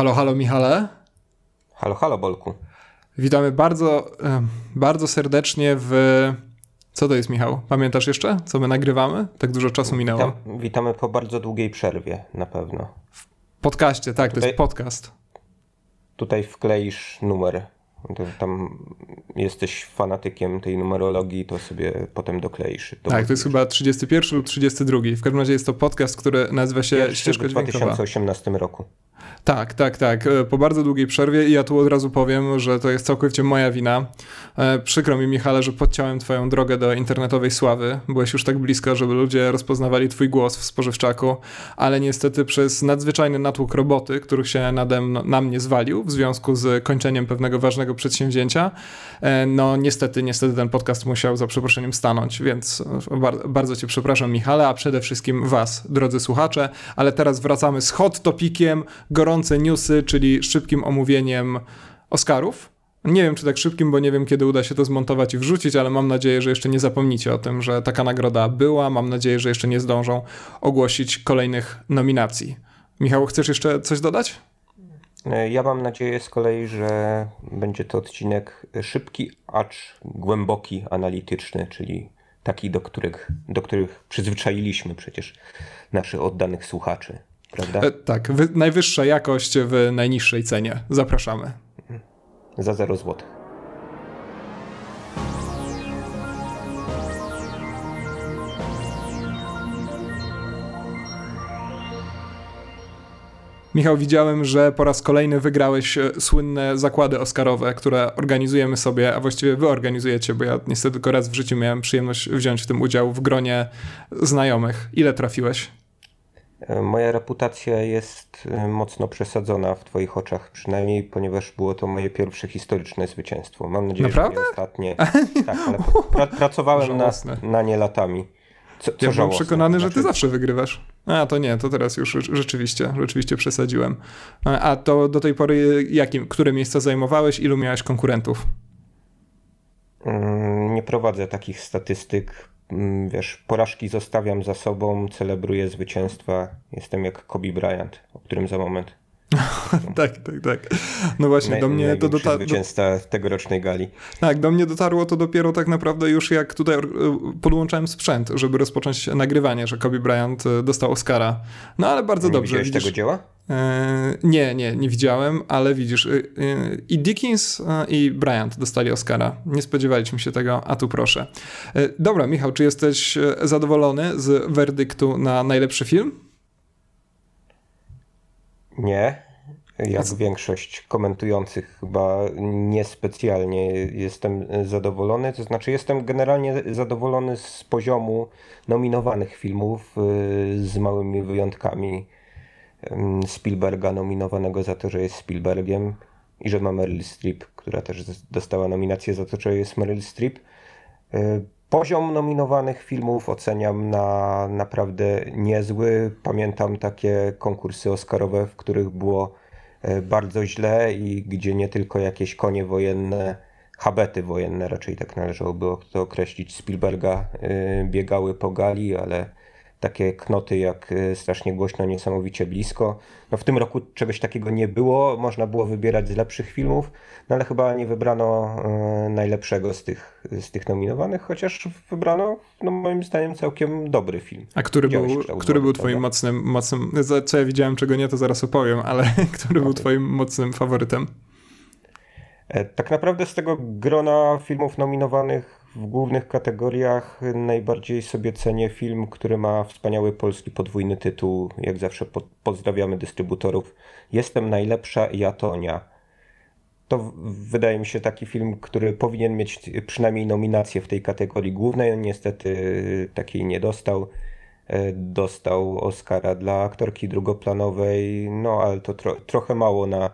Halo, halo Michale. Halo, halo Bolku. Witamy bardzo, bardzo serdecznie w... Co to jest Michał? Pamiętasz jeszcze, co my nagrywamy? Tak dużo czasu minęło. Witam, witamy po bardzo długiej przerwie, na pewno. W podcaście, tak, tutaj, to jest podcast. Tutaj wkleisz numer tam jesteś fanatykiem tej numerologii, to sobie potem dokleisz. To tak, to jest chyba 31 lub 32. W każdym razie jest to podcast, który nazywa się Pierwszy Ścieżka w 2018 roku. Tak, tak, tak. E, po bardzo długiej przerwie i ja tu od razu powiem, że to jest całkowicie moja wina. E, przykro mi, Michale, że podciąłem twoją drogę do internetowej sławy. Byłeś już tak blisko, żeby ludzie rozpoznawali twój głos w spożywczaku, ale niestety przez nadzwyczajny natłok roboty, których się nade na mnie zwalił w związku z kończeniem pewnego ważnego przedsięwzięcia, e, no niestety, niestety ten podcast musiał za przeproszeniem stanąć, więc bardzo cię przepraszam, Michale, a przede wszystkim was, drodzy słuchacze, ale teraz wracamy z hot topikiem, gorące newsy, czyli szybkim omówieniem Oscarów. Nie wiem, czy tak szybkim, bo nie wiem, kiedy uda się to zmontować i wrzucić, ale mam nadzieję, że jeszcze nie zapomnicie o tym, że taka nagroda była. Mam nadzieję, że jeszcze nie zdążą ogłosić kolejnych nominacji. Michał, chcesz jeszcze coś dodać? Ja mam nadzieję z kolei, że będzie to odcinek szybki, acz głęboki, analityczny, czyli taki, do których, do których przyzwyczailiśmy przecież naszych oddanych słuchaczy prawda? E, tak, najwyższa jakość w najniższej cenie. Zapraszamy. Za 0 złotych. Michał, widziałem, że po raz kolejny wygrałeś e, słynne zakłady Oscarowe, które organizujemy sobie, a właściwie wy organizujecie, bo ja niestety tylko raz w życiu miałem przyjemność wziąć w tym udział w gronie znajomych. Ile trafiłeś? Moja reputacja jest e, mocno przesadzona w Twoich oczach, przynajmniej ponieważ było to moje pierwsze historyczne zwycięstwo. Mam nadzieję, Naprawdę? że nie ostatnie. tak, ale pra pracowałem na, na nie latami. Co, co ja byłem przekonany, że ty znaczy- zawsze wygrywasz. A to nie, to teraz już rzeczywiście, rzeczywiście przesadziłem. A to do tej pory jakim, które miejsca zajmowałeś, ilu miałeś konkurentów? Mm, nie prowadzę takich statystyk. Mm, wiesz, porażki zostawiam za sobą, celebruję zwycięstwa. Jestem jak Kobe Bryant, o którym za moment. tak, tak, tak. No właśnie, Naj, do mnie to dotarło. zwycięzca tegorocznej gali. Tak, do mnie dotarło to dopiero tak naprawdę już jak tutaj e, podłączałem sprzęt, żeby rozpocząć nagrywanie, że Kobe Bryant e, dostał Oscara. No ale bardzo nie dobrze. Widziałeś tego dzieła? E, nie, nie, nie widziałem, ale widzisz, i Dickens i Bryant dostali Oscara. Nie spodziewaliśmy się tego, a tu proszę. Dobra, Michał, czy jesteś zadowolony z werdyktu na najlepszy film? Nie. Jak większość komentujących, chyba niespecjalnie jestem zadowolony. To znaczy, jestem generalnie zadowolony z poziomu nominowanych filmów, y, z małymi wyjątkami. Spielberga nominowanego za to, że jest Spielbergiem i że ma Meryl Streep, która też dostała nominację za to, że jest Meryl Streep. Poziom nominowanych filmów oceniam na naprawdę niezły. Pamiętam takie konkursy Oscarowe, w których było e, bardzo źle i gdzie nie tylko jakieś konie wojenne, habety wojenne, raczej tak należałoby to określić, Spielberga e, biegały po gali, ale takie knoty jak y, strasznie głośno, niesamowicie blisko. No w tym roku czegoś takiego nie było, można było wybierać z lepszych filmów, no ale chyba nie wybrano y, najlepszego z tych, z tych nominowanych, chociaż wybrano no moim zdaniem całkiem dobry film. A który był, który był twoim mocnym, mocnym, co ja widziałem, czego nie, to zaraz opowiem, ale który był twoim mocnym faworytem? E, tak naprawdę z tego grona filmów nominowanych w głównych kategoriach najbardziej sobie cenię film, który ma wspaniały polski podwójny tytuł. Jak zawsze po pozdrawiamy dystrybutorów. Jestem najlepsza Jatonia. To wydaje mi się taki film, który powinien mieć przynajmniej nominację w tej kategorii głównej. Niestety takiej nie dostał. E, dostał Oscara dla aktorki drugoplanowej, no ale to tro trochę mało na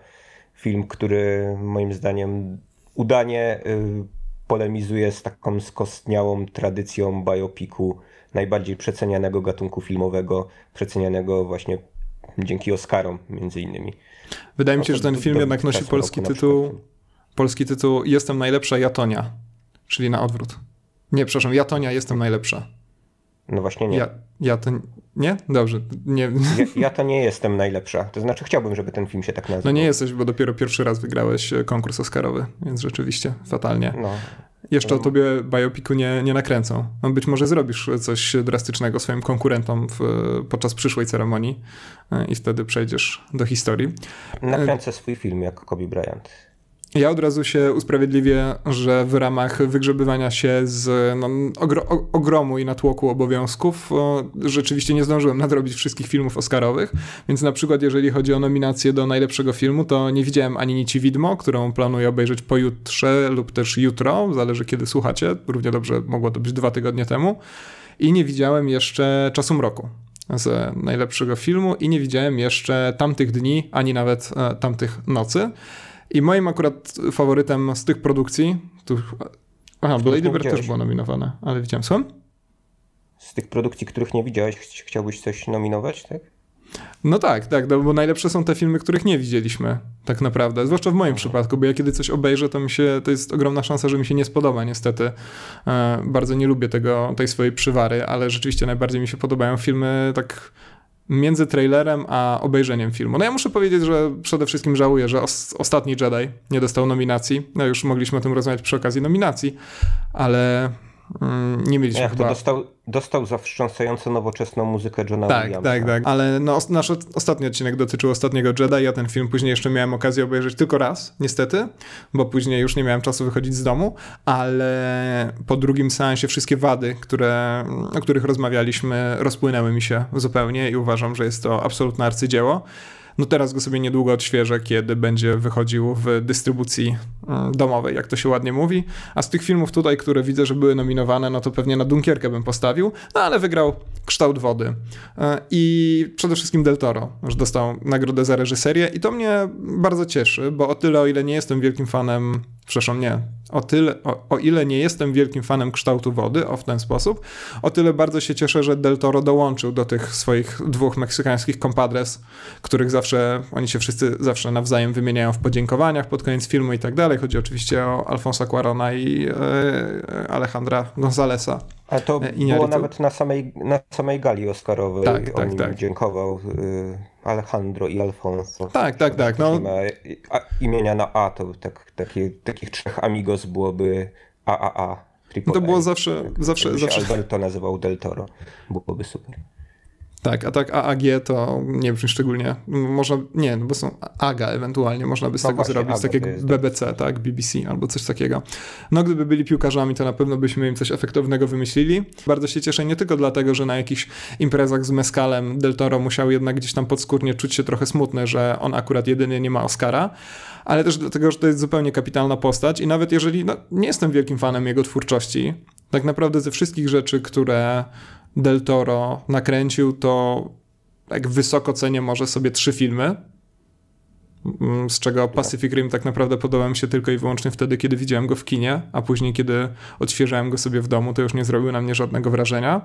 film, który moim zdaniem udanie y, polemizuje z taką skostniałą tradycją biopiku najbardziej przecenianego gatunku filmowego, przecenianego właśnie dzięki Oscarom między innymi. Wydaje mi się, że ten film jednak nosi polski tytuł, polski tytuł Jestem najlepsza Jatonia, czyli na odwrót. Nie, przepraszam, Jatonia Jestem najlepsza. No właśnie nie. Ja, ja to nie? Dobrze. Nie. Ja, ja, to nie jestem najlepsza. To znaczy chciałbym, żeby ten film się tak nazywał. No nie jesteś, bo dopiero pierwszy raz wygrałeś e, konkurs Oscarowy, więc rzeczywiście fatalnie. No. Jeszcze o tobie biopiku nie, nie nakręcą. No być może zrobisz coś drastycznego swoim konkurentom w, podczas przyszłej ceremonii e, i wtedy przejdziesz do historii. Nakręcę swój film jako Kobe Bryant. Ja od razu się usprawiedliwię, że w ramach wygrzebywania się z no, ogro, ogromu i natłoku obowiązków o, rzeczywiście nie zdążyłem nadrobić wszystkich filmów Oscarowych, więc na przykład jeżeli chodzi o nominację do najlepszego filmu, to nie widziałem ani Nici Widmo, którą planuję obejrzeć pojutrze lub też jutro, zależy kiedy słuchacie, równie dobrze mogło to być dwa tygodnie temu, i nie widziałem jeszcze Czasu Mroku z najlepszego filmu i nie widziałem jeszcze tamtych dni, ani nawet e, tamtych nocy. I moim akurat faworytem z tych produkcji, tu, aha, Blade Bird też było nominowane, ale widziałem, słucham? Z tych produkcji, których nie widziałeś, chciałbyś coś nominować, tak? No tak, tak, no bo najlepsze są te filmy, których nie widzieliśmy, tak naprawdę. Zwłaszcza w moim mhm. przypadku, bo ja kiedy coś obejrzę, to mi się, to jest ogromna szansa, że mi się nie spodoba, niestety. E, bardzo nie lubię tego, tej swojej przywary, ale rzeczywiście najbardziej mi się podobają filmy tak między trailerem a obejrzeniem filmu. No ja muszę powiedzieć, że przede wszystkim żałuję, że os ostatni Jedi nie dostał nominacji. No już mogliśmy o tym rozmawiać przy okazji nominacji, ale nie mieliśmy Jak chyba... dostał, dostał za wstrząsającą nowoczesną muzykę Johna tak, Williamsa. Tak, tak, ale no, nasz ostatni odcinek dotyczył ostatniego Jedi. Ja ten film później jeszcze miałem okazję obejrzeć tylko raz, niestety, bo później już nie miałem czasu wychodzić z domu, ale po drugim seansie wszystkie wady, które, o których rozmawialiśmy, rozpłynęły mi się zupełnie i uważam, że jest to absolutne arcydzieło. No teraz go sobie niedługo odświeżę, kiedy będzie wychodził w dystrybucji mm, domowej, jak to się ładnie mówi. A z tych filmów tutaj, które widzę, że były nominowane, no to pewnie na Dunkierkę bym postawił, no ale wygrał Kształt Wody. E, I przede wszystkim Del Toro, że dostał nagrodę za reżyserię i to mnie bardzo cieszy, bo o tyle, o ile nie jestem wielkim fanem, przepraszam, nie, o, tyle, o, o, ile nie jestem wielkim fanem kształtu wody, o w ten sposób, o tyle bardzo się cieszę, że Del Toro dołączył do tych swoich dwóch meksykańskich compadres, których zawsze, oni się wszyscy zawsze nawzajem wymieniają w podziękowaniach pod koniec filmu i tak dalej. Chodzi oczywiście o Alfonso Cuarona i e, Alejandra Gonzalesa. A to e, było nawet na samej, na samej gali Oscarowej. Tak, tak, tak. dziękował y, Alejandro i Alfonso. Tak, tak, tak. No. Imienia na A to tak, takie, takich trzech amigos byłoby AAA. To było zawsze... zawsze, zawsze... Alberto nazywał Del Toro. Byłoby super. Tak, a tak AAG to nie brzmi szczególnie. Można, nie, no bo są AGA ewentualnie, można by z no tego zrobić, AGA tak jak BBC, tak, BBC albo coś takiego. No gdyby byli piłkarzami, to na pewno byśmy im coś efektownego wymyślili. Bardzo się cieszę nie tylko dlatego, że na jakichś imprezach z Mescalem Del Toro musiał jednak gdzieś tam podskórnie czuć się trochę smutny, że on akurat jedynie nie ma Oscara, ale też dlatego, że to jest zupełnie kapitalna postać i nawet jeżeli, no, nie jestem wielkim fanem jego twórczości, tak naprawdę ze wszystkich rzeczy, które Del Toro nakręcił, to jak wysoko cenię może sobie trzy filmy, mm, z czego Pacific Rim tak naprawdę podobał mi się tylko i wyłącznie wtedy, kiedy widziałem go w kinie, a później, kiedy odświeżałem go sobie w domu, to już nie zrobił na mnie żadnego wrażenia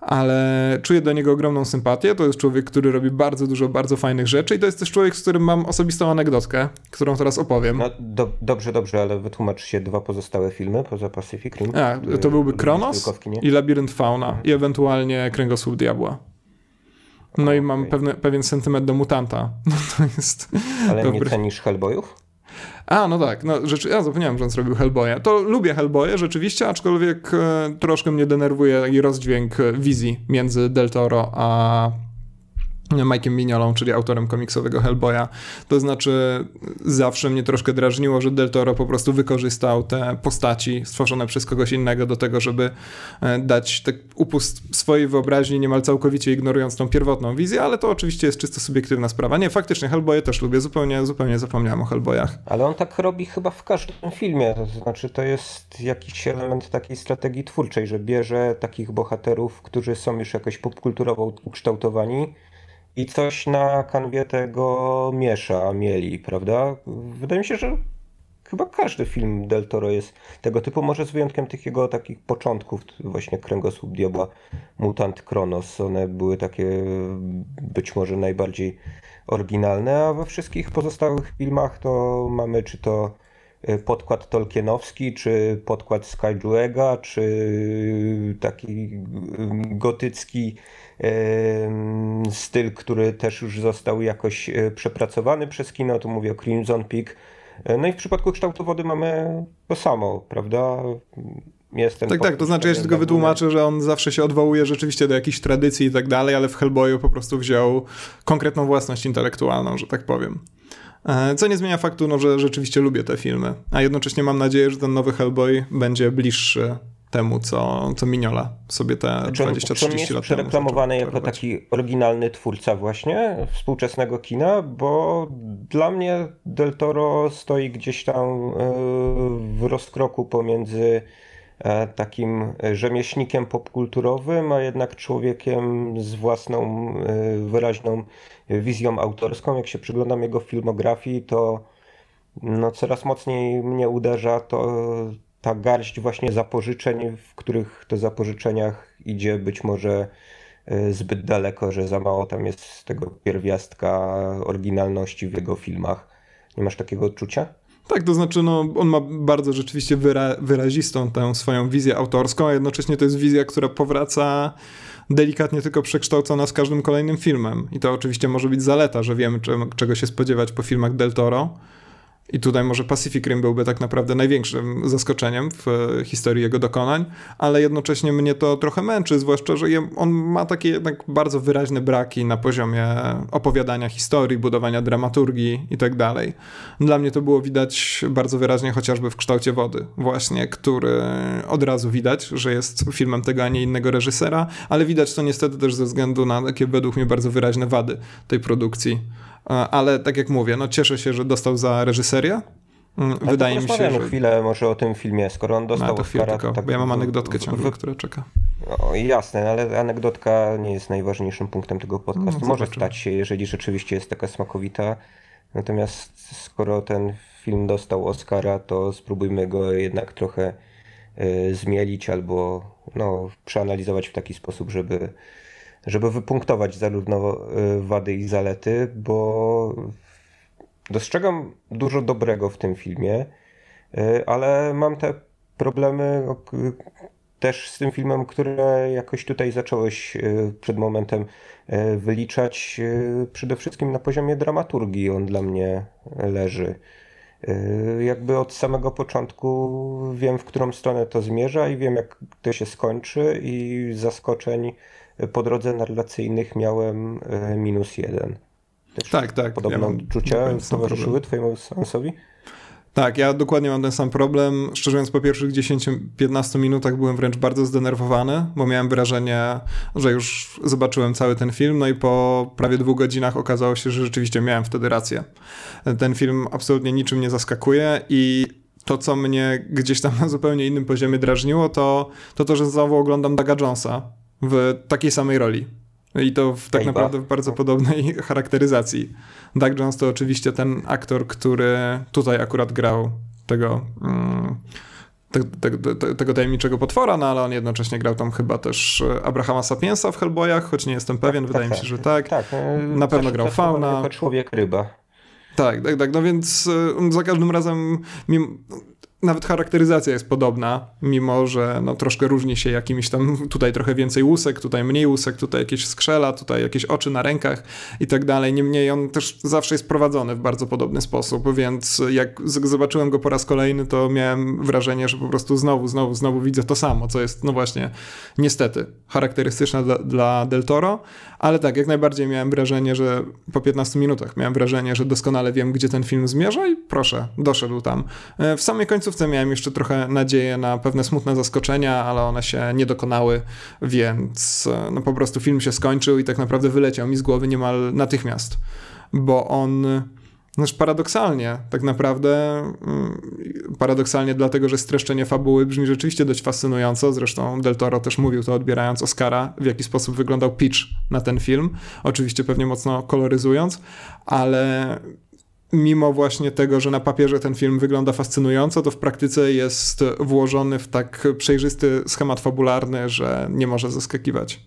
ale czuję do niego ogromną sympatię. To jest człowiek, który robi bardzo dużo bardzo fajnych rzeczy i to jest też człowiek, z którym mam osobistą anegdotkę, którą teraz opowiem. No, do, dobrze, dobrze, ale wytłumacz się dwa pozostałe filmy poza Pacific Rim. A, to byłby Kronos i Labirynt Fauna i ewentualnie Kręgosłup Diabła. No i mam pewne, pewien sentyment do Mutanta. No to jest... Ale dobry. nie cenisz Hellboyów? A, no tak, no, rzeczy, ja zapomniałem, że on zrobił Hellboya. To lubię Hellboya rzeczywiście, aczkolwiek e, troszkę mnie denerwuje taki rozdźwięk wizji między Del Toro a Mike'iem Mignolą, czyli autorem komiksowego Hellboya. To znaczy, zawsze mnie troszkę drażniło, że Del Toro po prostu wykorzystał te postaci stworzone przez kogoś innego do tego, żeby e, dać tak upust swojej wyobraźni, niemal całkowicie ignorując tą pierwotną wizję, ale to oczywiście jest czysto subiektywna sprawa. Nie, faktycznie Hellboye też lubię, zupełnie, zupełnie zapomniałem o Hellboyach. Ale on tak robi chyba w każdym filmie, to znaczy to jest jakiś element takiej strategii twórczej, że bierze takich bohaterów, którzy są już jakoś popkulturowo ukształtowani, i coś na kanwie tego miesza, mieli, prawda? Wydaje mi się, że chyba każdy film Del Toro jest tego typu, może z wyjątkiem tych jego takich początków, właśnie Kręgosłup Diabła, Mutant Kronos, one były takie być może najbardziej oryginalne, a we wszystkich pozostałych filmach to mamy czy to y, podkład Tolkienowski, czy podkład Skyjuega, czy taki gotycki styl, który też już został jakoś przepracowany przez kino, tu mówię o Crimson Peak. No i w przypadku kształtu wody mamy to samo, prawda? Jest ten tak, tak, to znaczy ja się tylko wytłumaczę, że on zawsze się odwołuje rzeczywiście do jakichś tradycji i tak dalej, ale w Hellboyu po prostu wziął konkretną własność intelektualną, że tak powiem. E, co nie zmienia faktu, no, że rzeczywiście lubię te filmy, a jednocześnie mam nadzieję, że ten nowy Hellboy będzie bliższy temu, co, co Mignola sobie te 20-30 lat temu reklamowany jako taki oryginalny twórca właśnie współczesnego kina, bo dla mnie Del Toro stoi gdzieś tam e, w rozkroku pomiędzy E, takim rzemieślnikiem popkulturowym, a jednak człowiekiem z własną e, wyraźną wizją autorską. Jak się przyglądam jego filmografii, to no coraz mocniej mnie uderza to ta garść właśnie zapożyczeń, w których to zapożyczeniach idzie być może e, zbyt daleko, że za mało tam jest tego pierwiastka oryginalności w jego filmach. Nie masz takiego odczucia? Tak, to znaczy, no, on ma bardzo rzeczywiście wyra wyrazistą tę swoją wizję autorską, a jednocześnie to jest wizja, która powraca delikatnie tylko przekształcona z każdym kolejnym filmem. I to oczywiście może być zaleta, że wiemy, czego się spodziewać po filmach Del Toro. I tutaj może Pacific Rim byłby tak naprawdę największym zaskoczeniem w e, historii jego dokonań, ale jednocześnie mnie to trochę męczy, zwłaszcza, że on ma takie jednak bardzo wyraźne braki na poziomie opowiadania historii, budowania dramaturgii i tak dalej. Dla mnie to było widać bardzo wyraźnie chociażby w kształcie wody, właśnie, który od razu widać, że jest filmem tego, a nie innego reżysera, ale widać to niestety też ze względu na takie według mnie bardzo wyraźne wady tej produkcji ale tak jak mówię, no cieszę się, że dostał za reżyserię. Mm, wydaje mi się, że... chwilę może o tym filmie, skoro on dostał no, chwilę tylko, tak... bo ja mam anegdotkę ciągle, która czeka. O, jasne, ale anegdotka nie jest najważniejszym punktem tego podcastu. No, może stać się, jeżeli rzeczywiście jest taka smakowita. Natomiast skoro ten film dostał Oscara, to spróbujmy go jednak trochę y, zmielić albo no, przeanalizować w taki sposób, żeby żeby wypunktować zarówno y, wady i zalety, bo dostrzegam dużo dobrego w tym filmie, y, ale mam te problemy też z tym filmem, które jakoś tutaj zacząłeś y, przed momentem wyliczać. Przede wszystkim na poziomie dramaturgii on dla mnie leży. Jakby od samego początku wiem, w którą stronę to zmierza i wiem, jak to się skończy, i zaskoczeń po drodze narracyjnych miałem e, minus jeden. Też tak, tak. Podobne ja odczucia towarzyszyły twojemu seansowi? Tak, ja dokładnie mam ten sam problem. Szczerze mówiąc, po pierwszych 10-15 minutach byłem wręcz bardzo zdenerwowany, bo miałem wrażenie, że już zobaczyłem cały ten film, no i po prawie dwóch godzinach okazało się, że rzeczywiście miałem wtedy rację. Ten film absolutnie niczym nie zaskakuje i to, co mnie gdzieś tam na zupełnie innym poziomie drażniło, to to, to że znowu oglądam Daga Jonesa, w takiej samej roli. I to w, tak naprawdę w bardzo podobnej charakteryzacji. Doug Jones to oczywiście ten aktor, który tutaj akurat grał tego, mm, te, te, te, tego tajemniczego potwora, no ale on jednocześnie grał tam chyba też Abrahama Sapiensa w Hellboyach, choć nie jestem pewien, tak, wydaje tak, mi się, że tak. tak e, Na pewno grał Fauna. Człowiek ryba. Tak, tak, tak. No więc e, za każdym razem nawet charakteryzacja jest podobna, mimo że no, troszkę różni się jakimiś tam, tutaj trochę więcej łusek, tutaj mniej łusek, tutaj jakieś skrzela, tutaj jakieś oczy na rękach i tak dalej. Niemniej on też zawsze jest prowadzony w bardzo podobny sposób, więc jak zobaczyłem go po raz kolejny, to miałem wrażenie, że po prostu znowu, znowu, znowu widzę to samo, co jest, no właśnie, niestety, charakterystyczne dla, dla Del Toro, ale tak, jak najbardziej miałem wrażenie, że po 15 minutach miałem wrażenie, że doskonale wiem, gdzie ten film zmierza i proszę, doszedł tam. E, w samej końcówce miałem jeszcze trochę nadzieję na pewne smutne zaskoczenia, ale one się nie dokonały, więc e, no po prostu film się skończył i tak naprawdę wyleciał mi z głowy niemal natychmiast, bo on Znaczy paradoksalnie, tak naprawdę, mm, paradoksalnie dlatego, że streszczenie fabuły brzmi rzeczywiście dość fascynująco, zresztą Del Toro też mówił to odbierając Oscara, w jaki sposób wyglądał pitch na ten film, oczywiście pewnie mocno koloryzując, ale mimo właśnie tego, że na papierze ten film wygląda fascynująco, to w praktyce jest włożony w tak przejrzysty schemat fabularny, że nie może zaskakiwać.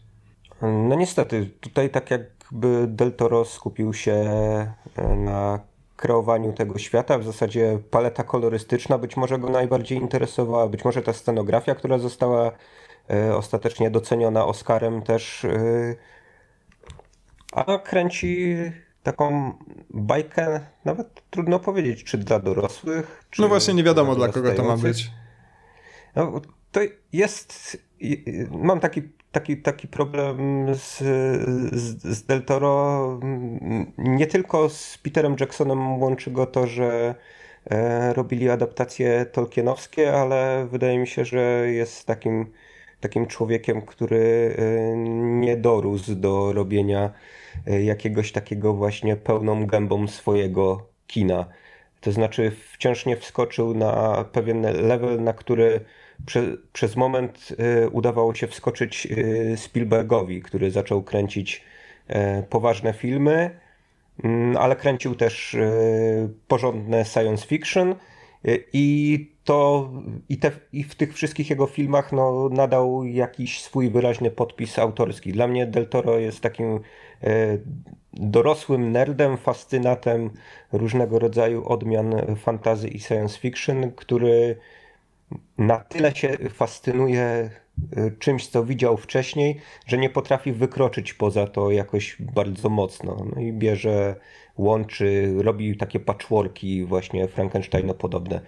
No niestety, tutaj tak jakby Del Toro skupił się na kreowaniu tego świata. W zasadzie paleta kolorystyczna być może go najbardziej interesowała, być może ta scenografia, która została e, ostatecznie doceniona Oscarem też. E, a kręci taką bajkę, nawet trudno powiedzieć, czy dla dorosłych. Czy No właśnie nie wiadomo dla dla kogo to ma być. No, to jest. Mam taki, taki, taki problem z, z, z Del Toro. Nie tylko z Peterem Jacksonem łączy go to, że e, robili adaptacje tolkienowskie, ale wydaje mi się, że jest takim, takim człowiekiem, który e, nie dorósł do robienia e, jakiegoś takiego właśnie pełną gębą swojego kina. To znaczy wciąż nie wskoczył na pewien level, na który prze, przez moment y, udawało się wskoczyć y, Spielbergowi, który zaczął kręcić y, poważne filmy, mm, ale kręcił też y, porządne science fiction i to i, te, i w tych wszystkich jego filmach no, nadał jakiś swój wyraźny podpis autorski. Dla mnie Del Toro jest takim y, dorosłym nerdem, fascynatem różnego rodzaju odmian fantazy i science fiction, który na tyle się fascynuje y, czymś, co widział wcześniej, że nie potrafi wykroczyć poza to jakoś bardzo mocno. No i bierze, łączy, robi takie patchworki właśnie Frankensteino-podobne.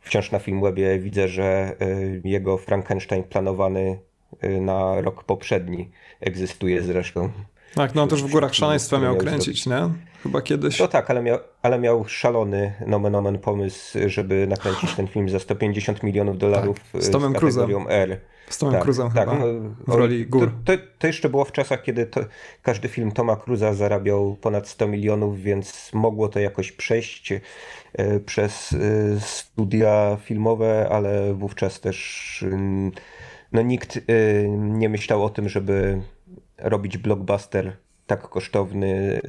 Wciąż na Filmwebie widzę, że y, jego Frankenstein planowany y, na rok poprzedni egzystuje zresztą. Tak, no on też w Górach Szaleństwa miał kręcić, nie? Chyba kiedyś. No tak, ale miał, ale miał szalony nomen omen pomysł, żeby nakręcić ten film za 150 milionów dolarów Tak, z Tomem kategorią R. Z Tomem tak, Cruzem tak, chyba. no, w roli gór. To, to, to jeszcze było w czasach, kiedy to, każdy film Toma Cruza zarabiał ponad 100 milionów, więc mogło to jakoś przejść e, przez e, studia filmowe, ale wówczas też no, nikt e, nie myślał o tym, żeby robić blockbuster tak kosztowny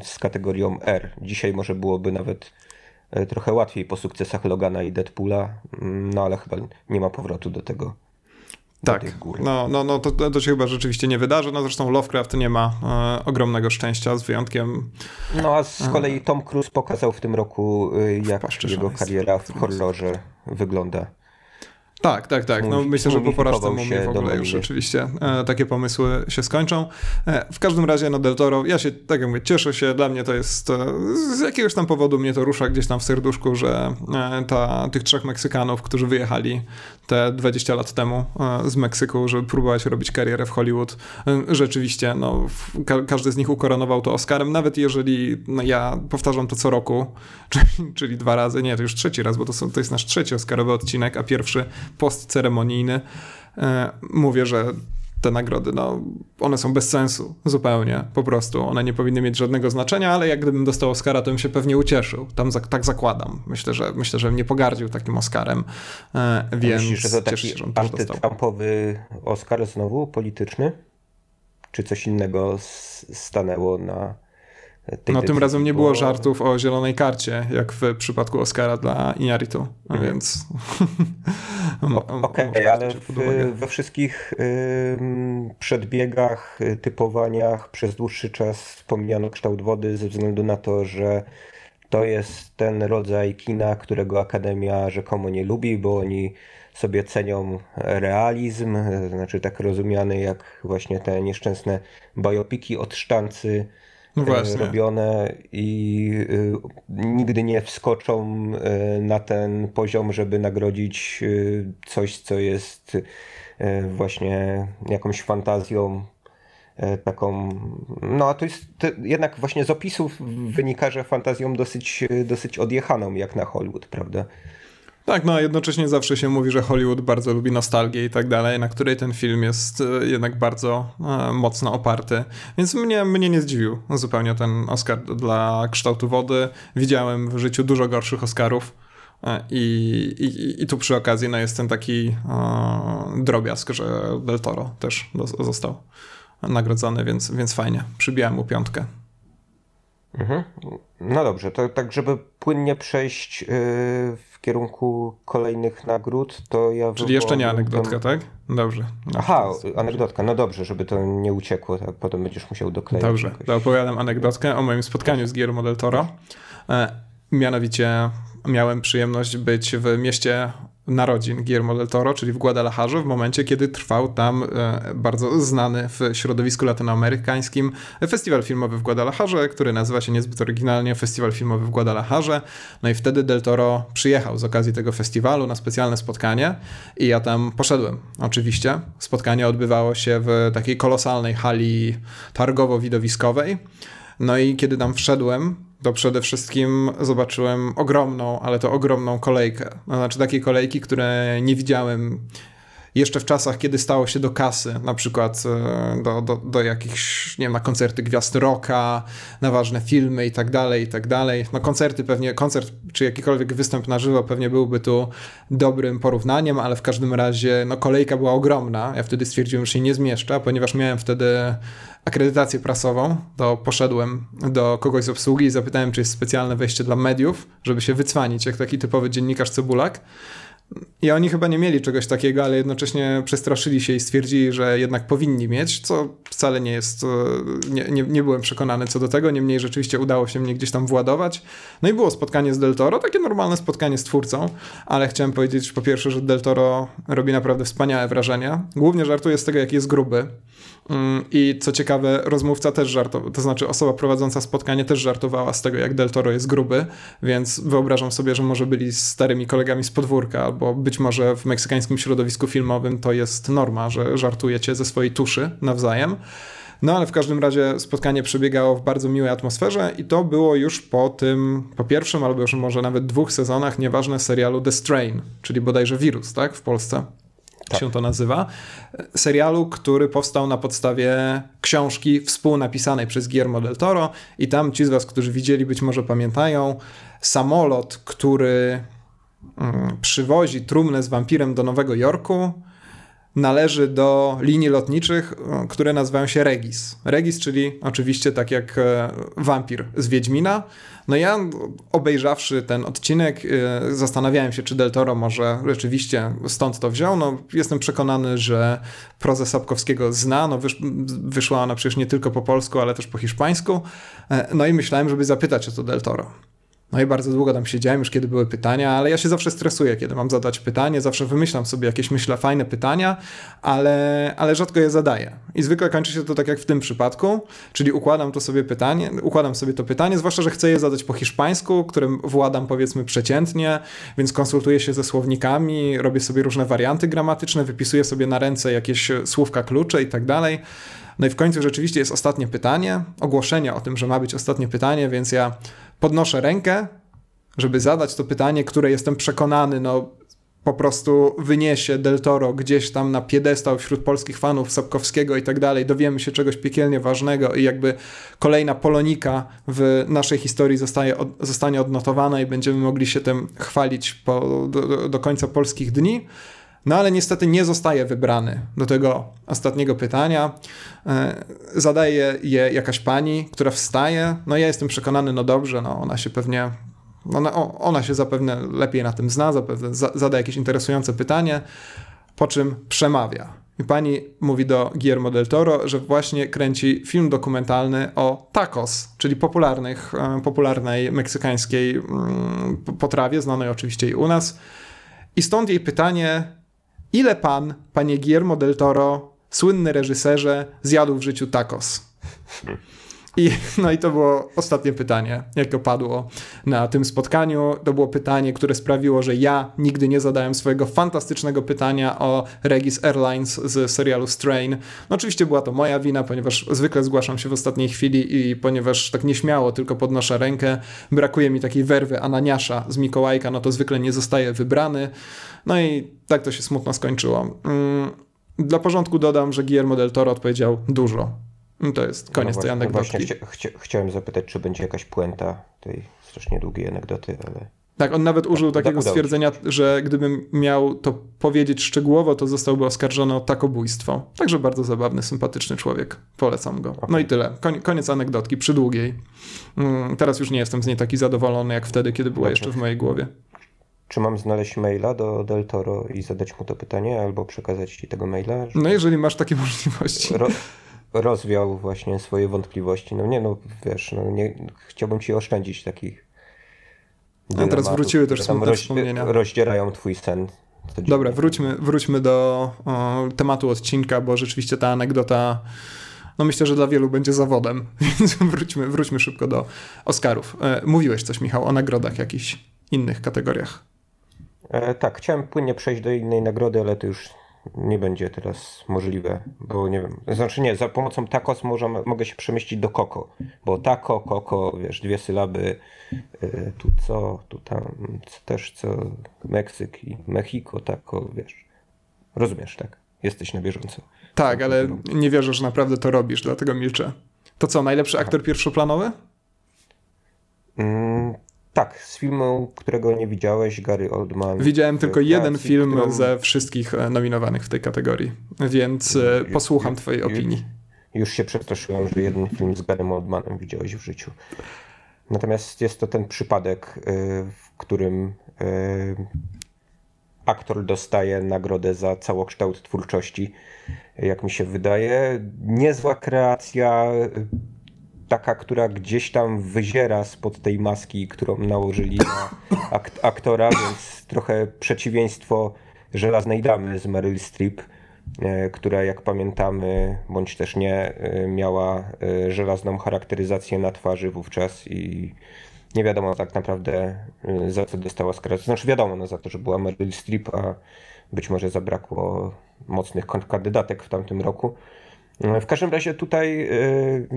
e, z kategorią R. Dzisiaj może byłoby nawet e, trochę łatwiej po sukcesach Logana i Deadpoola, mm, no ale chyba nie ma powrotu do tego. Tak, no, no, no to, to się chyba rzeczywiście nie wydarzy. No zresztą Lovecraft nie ma e, ogromnego szczęścia, z wyjątkiem No a z kolei Tom Cruise pokazał w tym roku, y, jak jego kariera w horrorze wygląda. Tak, tak, tak. No, myślę, że po porażce mumii w ogóle już Mumii. rzeczywiście e, takie pomysły się skończą. E, w każdym razie, no Del Toro, ja się, tak jak mówię, cieszę się. Dla mnie to jest, e, z jakiegoś tam powodu mnie to rusza gdzieś tam w serduszku, że e, ta, tych trzech Meksykanów, którzy wyjechali te 20 lat temu e, z Meksyku, żeby próbować robić karierę w Hollywood, e, rzeczywiście, no, ka każdy z nich ukoronował to Oscarem, nawet jeżeli no, ja powtarzam to co roku, czyli, czyli dwa razy, nie, to już trzeci raz, bo to, są, to jest nasz trzeci Oscarowy odcinek, a pierwszy postceremonijny. E, mówię, że te nagrody, no, one są bez sensu, zupełnie, po prostu. One nie powinny mieć żadnego znaczenia, ale jak gdybym dostał Oscara, to bym się pewnie ucieszył. Tam za, tak zakładam. Myślę, że myślę, że nie pogardził takim Oscarem, e, więc Myślisz, że to taki się, antytrumpowy Oscar znowu, polityczny? Czy coś innego stanęło na tej No tym razem nie było żartów o zielonej karcie, jak w przypadku Oscara dla Iñárritu, więc... mo- O- Okej, może ale w, we wszystkich ym, przedbiegach, y, typowaniach przez dłuższy czas wspomniano kształt wody ze względu na to, że to jest ten rodzaj kina, którego Akademia rzekomo nie lubi, bo oni sobie cenią realizm, y, znaczy tak rozumiany jak właśnie te nieszczęsne biopiki od sztancy właśnie. robione i y, nigdy nie wskoczą y, na ten poziom, żeby nagrodzić coś, co jest właśnie jakąś fantazją taką, no a to jest to jednak właśnie z opisów wynika, że fantazją dosyć, dosyć odjechaną jak na Hollywood, prawda? Tak, no a jednocześnie zawsze się mówi, że Hollywood bardzo lubi nostalgię i tak dalej, na której ten film jest e, jednak bardzo e, mocno oparty. Więc mnie, mnie nie zdziwił zupełnie ten Oscar dla kształtu wody. Widziałem w życiu dużo gorszych Oscarów. e, I, i, I tu przy okazji no, jest ten taki e, drobiazg, że Del Toro też do, został nagrodzony, więc, więc fajnie. Przybijałem mu piątkę. Mhm. No dobrze, to tak żeby płynnie przejść yy, kierunku kolejnych nagród, to ja Czyli jeszcze nie anegdotka, tak? Dobrze. No, Aha, anegdotka, no dobrze, żeby to nie uciekło, tak potem będziesz musiał dokleić. Dobrze, jakoś. to opowiadam anegdotkę o moim spotkaniu z Guillermo del Toro. E, mianowicie miałem przyjemność być w mieście narodzin Guillermo del Toro, czyli w Guadalajarze, w momencie, kiedy trwał tam e, bardzo znany w środowisku latynoamerykańskim festiwal filmowy w Guadalajarze, który nazywa się niezbyt oryginalnie Festiwal Filmowy w Guadalajarze. No i wtedy del Toro przyjechał z okazji tego festiwalu na specjalne spotkanie i ja tam poszedłem. Oczywiście. Spotkanie odbywało się w takiej kolosalnej hali targowo-widowiskowej. No i kiedy tam wszedłem, to przede wszystkim zobaczyłem ogromną, ale to ogromną kolejkę. Znaczy takie kolejki, które nie widziałem jeszcze w czasach, kiedy stało się do kasy, na przykład e, do, do, do jakichś, nie wiem, na koncerty gwiazd rocka, na ważne filmy i tak dalej, i tak dalej. No koncerty pewnie, koncert czy jakikolwiek występ na żywo pewnie byłby tu dobrym porównaniem, ale w każdym razie no kolejka była ogromna. Ja wtedy stwierdziłem, że się nie zmieszczę, ponieważ miałem wtedy akredytację prasową, to poszedłem do kogoś z obsługi i zapytałem, czy jest specjalne wejście dla mediów, żeby się wycwanić, jak taki typowy dziennikarz cebulak. I oni chyba nie mieli czegoś takiego, ale jednocześnie przestraszyli się i stwierdzili, że jednak powinni mieć, co wcale nie jest, e, nie, nie, nie, byłem przekonany co do tego, niemniej rzeczywiście udało się mnie gdzieś tam władować. No i było spotkanie z Del Toro, takie normalne spotkanie z twórcą, ale chciałem powiedzieć po pierwsze, że Del Toro robi naprawdę wspaniałe wrażenie. Głównie żartuje z tego, jak jest gruby. Mm, I co ciekawe, rozmówca też żartował, to znaczy osoba prowadząca spotkanie też żartowała z tego, jak Del Toro jest gruby, więc wyobrażam sobie, że może byli starymi kolegami z podwórka, albo być może w meksykańskim środowisku filmowym to jest norma, że żartujecie ze swojej tuszy nawzajem. No ale w każdym razie spotkanie przebiegało w bardzo miłej atmosferze i to było już po tym, po pierwszym albo już może nawet dwóch sezonach, nieważne, serialu The Strain, czyli bodajże wirus, tak, w Polsce tak. się to nazywa. Serialu, który powstał na podstawie książki współnapisanej przez Guillermo del Toro i tam ci z was, którzy widzieli, być może pamiętają, samolot, który mm, przywozi trumnę z wampirem do Nowego Jorku, należy do linii lotniczych, e, które nazywają się Regis. Regis, czyli oczywiście tak jak e, wampir z Wiedźmina. No ja obejrzawszy ten odcinek e, zastanawiałem się, czy Del Toro może rzeczywiście stąd to wziął. No, jestem przekonany, że prozę Sapkowskiego zna. No, wysz, wyszła ona przecież nie tylko po polsku, ale też po hiszpańsku. No i myślałem, żeby zapytać o to Del Toro. No i bardzo długo tam siedziałem, już kiedy były pytania, ale ja się zawsze stresuję, kiedy mam zadać pytanie, zawsze wymyślam sobie jakieś, myślę, fajne pytania, ale, ale rzadko je zadaję. I zwykle kończy się to tak jak w tym przypadku, czyli układam to sobie pytanie, układam sobie to pytanie, zwłaszcza, że chcę je zadać po hiszpańsku, którym władam powiedzmy przeciętnie, więc konsultuję się ze słownikami, robię sobie różne warianty gramatyczne, wypisuję sobie na ręce jakieś słówka klucze i tak dalej. No i w końcu rzeczywiście jest ostatnie pytanie, ogłoszenie o tym, że ma być ostatnie pytanie, więc ja podnoszę rękę, żeby zadać to pytanie, które jestem przekonany, no po prostu wyniesie Del Toro gdzieś tam na piedestał wśród polskich fanów Sapkowskiego i tak dalej, dowiemy się czegoś piekielnie ważnego i jakby kolejna polonika w naszej historii zostaje, zostanie odnotowana i będziemy mogli się tym chwalić po, do, do końca polskich dni. No ale niestety nie zostaje wybrany do tego ostatniego pytania. E, zadaje je jakaś pani, która wstaje. No ja jestem przekonany, no dobrze, no ona się pewnie, ona, ona się zapewne lepiej na tym zna, zapewne zada jakieś interesujące pytanie, po czym przemawia. I pani mówi do Guillermo del Toro, że właśnie kręci film dokumentalny o tacos, czyli popularnych, e, popularnej meksykańskiej mm, potrawie, znanej oczywiście i u nas. I stąd jej pytanie, Ile pan, panie Guillermo del Toro, słynny reżyserze, zjadł w życiu tacos? I, no i to było ostatnie pytanie, jakie padło na tym spotkaniu. To było pytanie, które sprawiło, że ja nigdy nie zadałem swojego fantastycznego pytania o Regis Airlines z serialu Strain. No oczywiście była to moja wina, ponieważ zwykle zgłaszam się w ostatniej chwili i ponieważ tak nieśmiało tylko podnoszę rękę, brakuje mi takiej werwy Ananiasza z Mikołajka, no to zwykle nie zostaje wybrany. No i tak to się smutno skończyło. Mm, dla porządku dodam, że Guillermo del Toro odpowiedział dużo to jest koniec no tej anegdotki. Właśnie chcia, chcia, chciałem zapytać, czy będzie jakaś puenta tej strasznie długiej anegdoty, ale... Tak, on nawet użył tak, takiego stwierdzenia, że gdybym miał to powiedzieć szczegółowo, to zostałby oskarżony o takobójstwo. Także bardzo zabawny, sympatyczny człowiek. Polecam go. Okay. No i tyle. Koniec anegdotki, przydługiej. Mm, teraz już nie jestem z niej taki zadowolony, jak wtedy, kiedy była jeszcze w mojej głowie. czy mam znaleźć maila do Del Toro i zadać mu to pytanie, albo przekazać ci tego maila? No jeżeli masz takie możliwości. Ro rozwiał właśnie swoje wątpliwości. No nie, no wiesz, no nie, chciałbym ci oszczędzić takich A teraz wróciły też smutne roz, wspomnienia. rozdzierają twój sen. Dobra, wróćmy, wróćmy do o, tematu odcinka, bo rzeczywiście ta anegdota, no myślę, że dla wielu będzie zawodem, więc wróćmy, wróćmy szybko do Oscarów. E, mówiłeś coś, Michał, o nagrodach jakichś innych kategoriach. E, tak, chciałem płynnie przejść do innej nagrody, ale to już nie będzie teraz możliwe, bo nie wiem. Znaczy nie, za pomocą tacos może, mogę się przemieścić do koko, bo taco, koko, wiesz, dwie sylaby, e, tu co, tu tam, co też co, Meksyk i Mexico, taco, wiesz. Rozumiesz, tak? Jesteś na bieżąco. Tak, ale nie wierzę, że naprawdę to robisz, dlatego milczę. To co, najlepszy aktor pierwszoplanowy? Mm, tak, z filmu, którego nie widziałeś, Gary Oldman. Widziałem tylko jeden kreacji, film którą- ze wszystkich e, nominowanych w tej kategorii, więc e, Już- posłucham już- twojej opinii. Już się przestraszyłem, że jeden film z Garym Oldmanem widziałeś w życiu. Natomiast jest to ten przypadek, w którym aktor dostaje nagrodę za całokształt twórczości, jak mi się wydaje. Niezła kreacja, taka, która gdzieś tam wyziera spod tej maski, którą nałożyli na ak- aktora, więc trochę przeciwieństwo żelaznej damy z Meryl Streep, e, która jak pamiętamy, bądź też nie, e, miała e, żelazną charakteryzację na twarzy wówczas i nie wiadomo tak naprawdę za co dostała Oscara. Znaczy wiadomo no, za to, że była Meryl Streep, a być może zabrakło mocnych kandydatek w tamtym roku. W każdym razie tutaj y,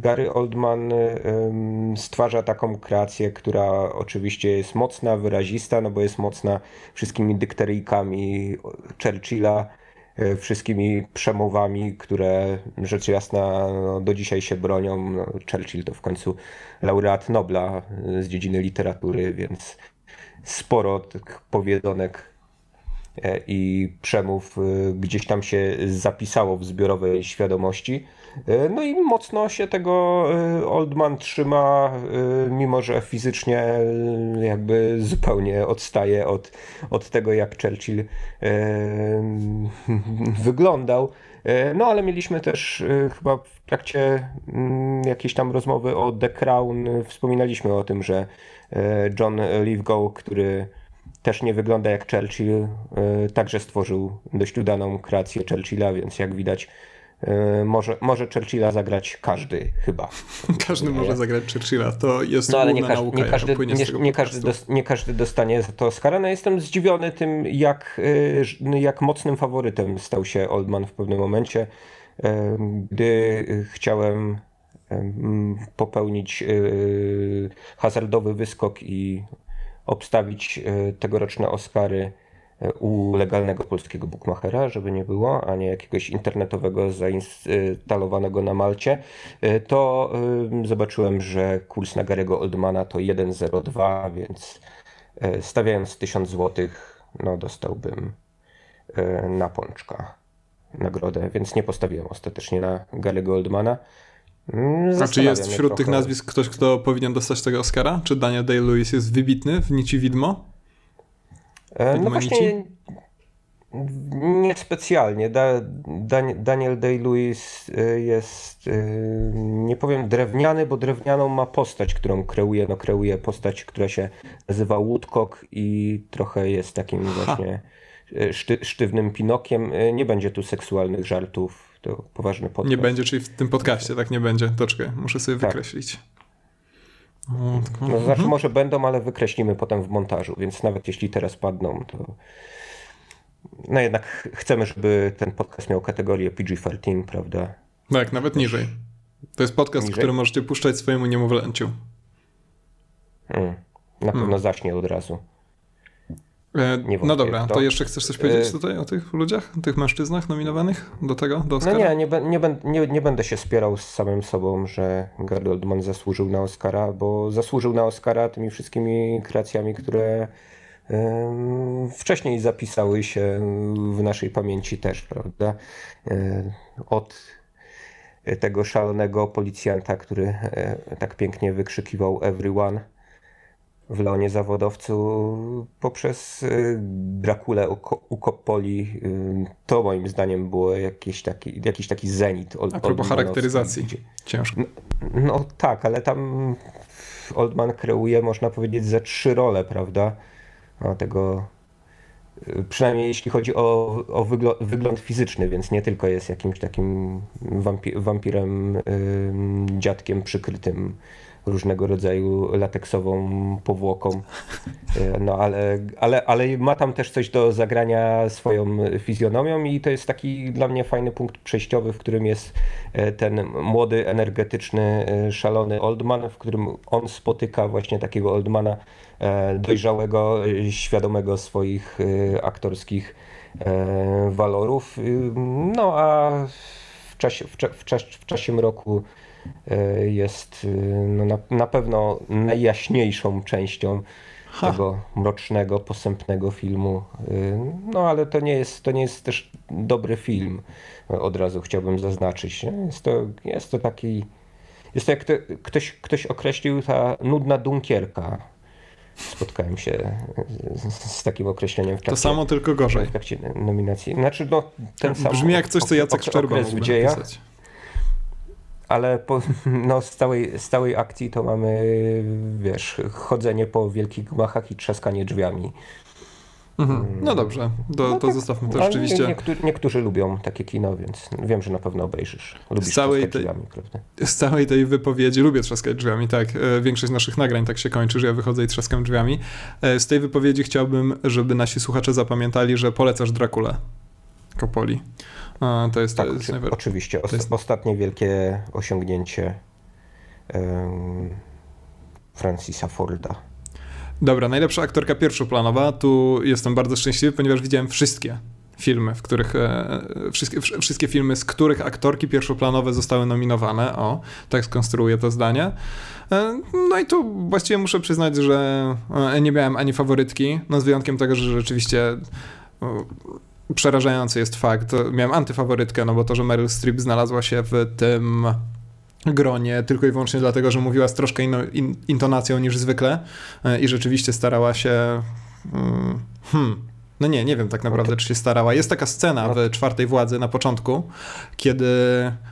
Gary Oldman y, stwarza taką kreację, która oczywiście jest mocna, wyrazista, no bo jest mocna wszystkimi dykteryjkami Churchilla, y, wszystkimi przemowami, które rzecz jasna no, do dzisiaj się bronią. No, Churchill to w końcu laureat Nobla z dziedziny literatury, więc sporo tych powiedzonek e, i przemów e, gdzieś tam się zapisało w zbiorowej świadomości. E, No i mocno się tego e, Oldman trzyma, e, mimo że fizycznie e, jakby zupełnie odstaje od, od tego, jak Churchill e, wyglądał. E, No ale mieliśmy też e, chyba w trakcie mm, jakiejś tam rozmowy o The Crown, e, wspominaliśmy o tym, że e, John Lithgow, który też nie wygląda jak Churchill, e, także stworzył dość udaną kreację Churchilla, więc jak widać e, może, może Churchilla zagrać każdy chyba. Każdy może zagrać Churchilla, to jest No ale nie, każdy, nauka, nie, każdy, nie, nie, każdy dos, nie każdy dostanie za to Oscara. No jestem zdziwiony tym, jak, y, ż- jak mocnym faworytem stał się Oldman w pewnym momencie, gdy y, chciałem em, popełnić y, hazardowy wyskok i obstawić y, tegoroczne Oscary y, u legalnego polskiego bookmachera, żeby nie było, a nie jakiegoś internetowego zainstalowanego na Malcie, y, to zobaczyłem, że kurs na Garego Oldmana to 1,02, więc stawiając 1000 zł, no dostałbym na pączka nagrodę, więc nie postawiłem ostatecznie na Garego Oldmana. Mm, A czy jest wśród tych nazwisk ktoś, kto powinien dostać tego Oscara? Czy Daniel Day-Lewis jest wybitny w Nici Widmo? E, No Widmanici? właśnie nie specjalnie. Da, Dan, Daniel Day-Lewis y, jest, y, nie powiem drewniany, bo drewnianą ma postać, którą kreuje. No kreuje postać, która się nazywa Woodcock i trochę jest takim właśnie szty, sztywnym Pinokiem. Nie będzie tu seksualnych żartów, to poważny podcast. Nie będzie, czyli w tym podcaście tak nie będzie. To czekaj, muszę sobie Tak. wykreślić. O, tylko- No, znaczy może będą, ale wykreślimy potem w montażu, więc nawet jeśli teraz padną, to no jednak ch- chcemy, żeby ten podcast miał kategorię PG-13, prawda? Tak, nawet niżej. To jest podcast, Niżej? który możecie puszczać swojemu niemowlęciu. Mm. Na pewno zaśnie od razu. E, Nie no dobra, kto. to jeszcze chcesz coś powiedzieć E, tutaj o tych ludziach, tych mężczyznach nominowanych do tego, do No Oscara? nie, nie, nie, ben- nie, nie będę się spierał z samym sobą, że Gary Oldman zasłużył na Oscara, bo zasłużył na Oscara tymi wszystkimi kreacjami, które wcześniej zapisały się w naszej pamięci też, prawda? E, Od tego szalonego policjanta, który e, tak pięknie wykrzykiwał everyone, w Leonie Zawodowcu poprzez y, Drakulę u, Ko- u Coppoli. y, To moim zdaniem było jakiś taki, jakiś taki zenit. Old, A propos charakteryzacji. Ciężko. No tak, ale tam Oldman kreuje, można powiedzieć, ze trzy role, prawda? No, tego, y, przynajmniej jeśli chodzi o, o wyglo, wygląd fizyczny, więc nie tylko jest jakimś takim wampi, wampirem, ym, dziadkiem przykrytym różnego rodzaju lateksową powłoką. Y, No ale, ale, ale ma tam też coś do zagrania swoją fizjonomią i to jest taki dla mnie fajny punkt przejściowy, w którym jest e, ten młody, energetyczny, e, szalony Oldman, w którym on spotyka właśnie takiego Oldmana e, dojrzałego, e, świadomego swoich e, aktorskich e, walorów. Y, No a w czasie, w, cza- w, czasie, w czasie mroku e, jest y, no, na, na pewno najjaśniejszą częścią Ha. tego mrocznego, posępnego filmu. Y, No ale to nie jest, to nie jest też dobry film. Od razu chciałbym zaznaczyć. Jest to, jest to taki. Jest to jak to, ktoś, ktoś określił ta nudna dunkierka. Spotkałem się z, z takim określeniem w To trakcie, samo, tylko gorzej. w trakcie nominacji. Znaczy, no, ten sam Brzmi jak coś, co Jacek Szczerba dziejach, napisać. Ale po, no, z, całej, z całej akcji to mamy, wiesz, chodzenie po wielkich gmachach i trzaskanie drzwiami. Mhm. No dobrze, to, No to tak, zostawmy to rzeczywiście. Niektórzy, niektórzy lubią takie kino, więc wiem, że na pewno obejrzysz. Lubisz całej trzaskać tej- drzwiami, prawda? Z całej tej wypowiedzi lubię trzaskać drzwiami, tak. E, Większość naszych nagrań tak się kończy, że ja wychodzę i trzaskam drzwiami. E, Z tej wypowiedzi chciałbym, żeby nasi słuchacze zapamiętali, że polecasz Drakulę. Kopoli. E, To jest, to Tak, jest oczy, oczywiście. Os- jest- Ostatnie wielkie osiągnięcie em, Francisa Forda. Dobra, najlepsza aktorka pierwszoplanowa. Tu jestem bardzo szczęśliwy, ponieważ widziałem wszystkie filmy, w których e, wszystkie, wsz- wszystkie filmy, z których aktorki pierwszoplanowe zostały nominowane. O, tak skonstruuję to zdanie. E, No i tu właściwie muszę przyznać, że e, nie miałem ani faworytki, no z wyjątkiem tego, że rzeczywiście przerażający jest fakt. Miałem antyfaworytkę, no bo to, że Meryl Streep znalazła się w tym gronie tylko i wyłącznie dlatego, że mówiła z troszkę inną in, intonacją niż zwykle e, i rzeczywiście starała się. mm, Hmm. No nie, nie wiem tak naprawdę, czy się starała. Jest taka scena w czwartej władzy na początku, kiedy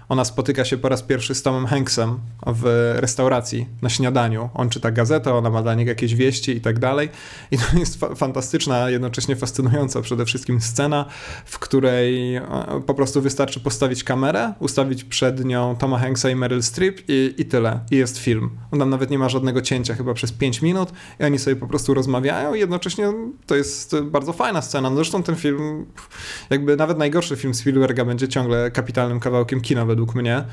ona spotyka się po raz pierwszy z Tomem Hanksem w restauracji na śniadaniu. On czyta gazetę, ona ma dla niego jakieś wieści i tak dalej. I to jest fa- fantastyczna, jednocześnie fascynująca przede wszystkim scena, w której e, po prostu wystarczy postawić kamerę, ustawić przed nią Toma Hanksa i Meryl Streep i, i tyle. I jest film. On tam nawet nie ma żadnego cięcia, chyba przez 5 minut i oni sobie po prostu rozmawiają i jednocześnie to jest bardzo fajna scena. No zresztą ten film, jakby nawet najgorszy film Spielberga będzie ciągle kapitalnym kawałkiem kina według mnie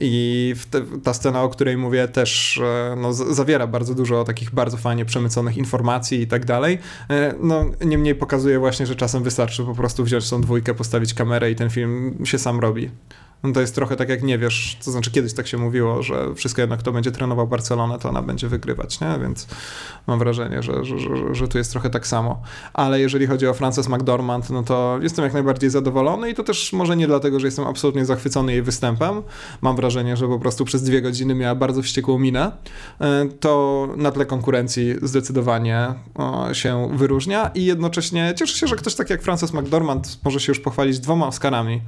i te, ta scena, o której mówię też e, no, zawiera bardzo dużo takich bardzo fajnie przemyconych informacji i tak dalej. E, No niemniej pokazuje właśnie, że czasem wystarczy po prostu wziąć tą dwójkę, postawić kamerę i ten film się sam robi. No to jest trochę tak jak nie wiesz, to znaczy kiedyś tak się mówiło, że wszystko jednak kto będzie trenował Barcelonę, to ona będzie wygrywać, nie? Więc mam wrażenie, że, że, że, że tu jest trochę tak samo. Ale jeżeli chodzi o Frances McDormand, no to jestem jak najbardziej zadowolony i to też może nie dlatego, że jestem absolutnie zachwycony jej występem. Mam wrażenie, że po prostu przez dwie godziny miała bardzo wściekłą minę. E, To na tle konkurencji zdecydowanie się wyróżnia i jednocześnie cieszę się, że ktoś tak jak Frances McDormand może się już pochwalić dwoma Oscarami.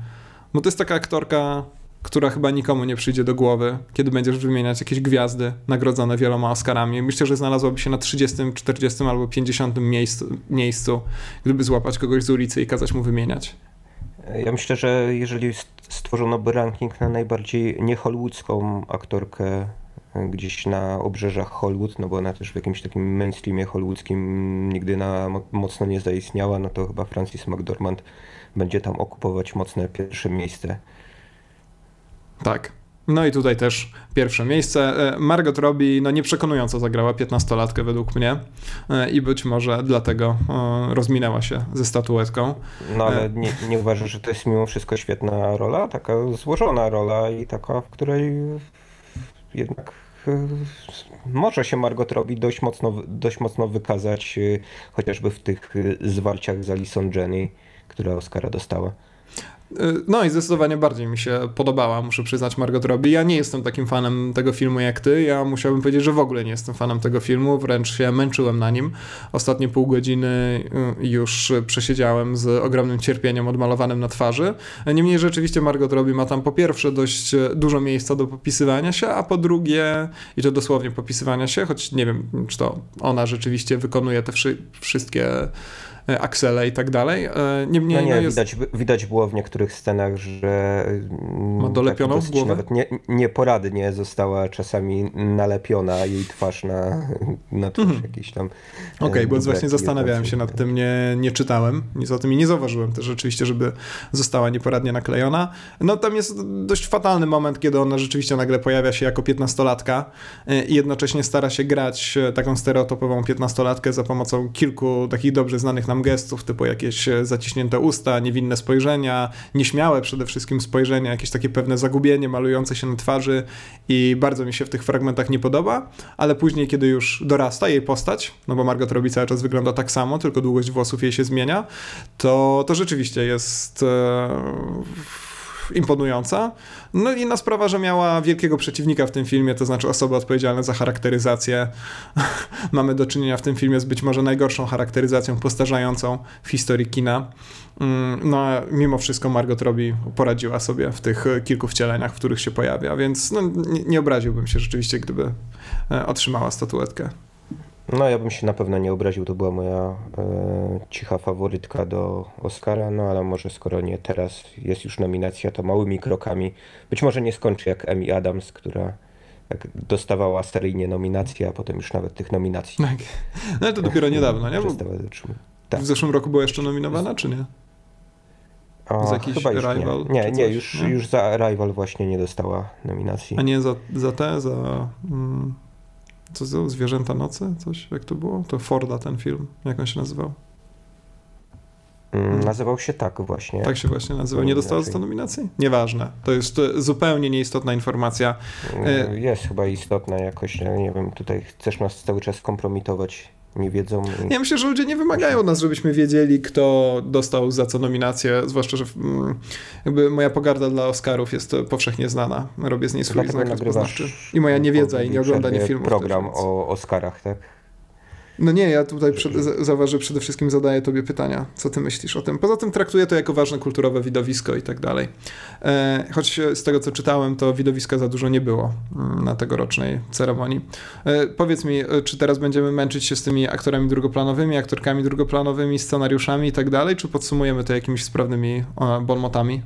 Bo to jest taka aktorka, która chyba nikomu nie przyjdzie do głowy, kiedy będziesz wymieniać jakieś gwiazdy nagrodzone wieloma Oscarami. Myślę, że znalazłaby się na 30, 40 albo 50 miejscu, miejscu, gdyby złapać kogoś z ulicy i kazać mu wymieniać. Ja myślę, że jeżeli st- stworzono by ranking na najbardziej niehollywoodzką aktorkę e, gdzieś na obrzeżach Hollywood, no bo ona też w jakimś takim mainstreamie hollywoodzkim nigdy na, mo- mocno nie zaistniała, no to chyba Francis McDormand będzie tam okupować mocne pierwsze miejsce. Tak. No i tutaj też pierwsze miejsce. E, Margot Robbie no nieprzekonująco zagrała 15-latkę według mnie E, i być może dlatego e, rozminęła się ze statuetką. No ale nie, nie uważasz, że to jest mimo wszystko świetna rola? Taka złożona rola i taka, w której jednak może się Margot Robbie dość mocno, dość mocno wykazać, chociażby w tych zwarciach z Alison Jenny, która Oscara dostała. No i zdecydowanie bardziej mi się podobała, muszę przyznać, Margot Robbie. Ja nie jestem takim fanem tego filmu jak ty. Ja musiałbym powiedzieć, że w ogóle nie jestem fanem tego filmu, wręcz się męczyłem na nim. Ostatnie pół godziny y, już przesiedziałem z ogromnym cierpieniem odmalowanym na twarzy. Niemniej rzeczywiście Margot Robbie ma tam po pierwsze dość dużo miejsca do popisywania się, a po drugie, i to dosłownie popisywania się, choć nie wiem, czy to ona rzeczywiście wykonuje te wszy wszystkie E, aksele i tak dalej. E, niemniej, no nie, no jest... widać, widać było w niektórych scenach, że ma dolepioną w głowę? Nawet nie, nieporadnie została czasami nalepiona jej twarz na, na twarz mhm. jakiś tam. Okej, okay, bo właśnie zastanawiałem się nad tym, nie, nie czytałem nic o tym i nie zauważyłem też rzeczywiście, żeby została nieporadnie naklejona. No tam jest dość fatalny moment, kiedy ona rzeczywiście nagle pojawia się jako piętnastolatka e, i jednocześnie stara się grać taką stereotypową piętnastolatkę za pomocą kilku takich dobrze znanych nam gestów, typu jakieś e, zaciśnięte usta, niewinne spojrzenia, nieśmiałe przede wszystkim spojrzenia, jakieś takie pewne zagubienie malujące się na twarzy i bardzo mi się w tych fragmentach nie podoba, ale później, kiedy już dorasta jej postać, no bo Margot robi cały czas wygląda tak samo, tylko długość włosów jej się zmienia, to, to rzeczywiście jest... E imponująca. No i inna sprawa, że miała wielkiego przeciwnika w tym filmie, to znaczy osoby odpowiedzialne za charakteryzację. Mamy do czynienia w tym filmie z być może najgorszą charakteryzacją postarzającą w historii kina. Mm, no a mimo wszystko Margot Robbie poradziła sobie w tych kilku wcieleniach, w których się pojawia, więc no, nie, nie obraziłbym się rzeczywiście, gdyby e, otrzymała statuetkę. No ja bym się na pewno nie obraził, to była moja e, cicha faworytka do Oscara, no ale może skoro nie teraz jest już nominacja, to małymi krokami. Być może nie skończy jak Amy Adams, która tak dostawała seryjnie nominacje, a potem już nawet tych nominacji. Tak. No ale to dopiero niedawno, nie? Bo tak. W zeszłym roku była jeszcze nominowana, czy nie? O, za jakiś chyba już Arrival? Nie, nie, nie już, już za Arrival właśnie nie dostała nominacji. A nie za, za te, za... Mm co to? Zwierzęta nocy? Coś? Jak to było? To Forda ten film. Jak on się nazywał? Mm, nazywał się tak właśnie. Tak się właśnie nazywał. Nie dostał za nominacji? Nieważne. To jest zupełnie nieistotna informacja. Mm, jest chyba istotna jakoś. Nie wiem, tutaj chcesz nas cały czas kompromitować nie wiedzą. Ja myślę, że ludzie nie wymagają nas, żebyśmy wiedzieli, kto dostał za co nominację, zwłaszcza, że mm, jakby moja pogarda dla Oscarów jest powszechnie znana. Robię z niej swój znak rozpoznawczy. I moja niewiedza i nieoglądanie filmów. Program też, o Oscarach, tak? No nie, ja tutaj przed, zauważ, że przede wszystkim zadaję tobie pytania, co ty myślisz o tym. Poza tym traktuję to jako ważne kulturowe widowisko i tak dalej. E, choć z tego, co czytałem, to widowiska za dużo nie było mm, na tegorocznej ceremonii. E, powiedz mi, e, czy teraz będziemy męczyć się z tymi aktorami drugoplanowymi, aktorkami drugoplanowymi, scenariuszami i tak dalej, czy podsumujemy to jakimiś sprawnymi bonmotami?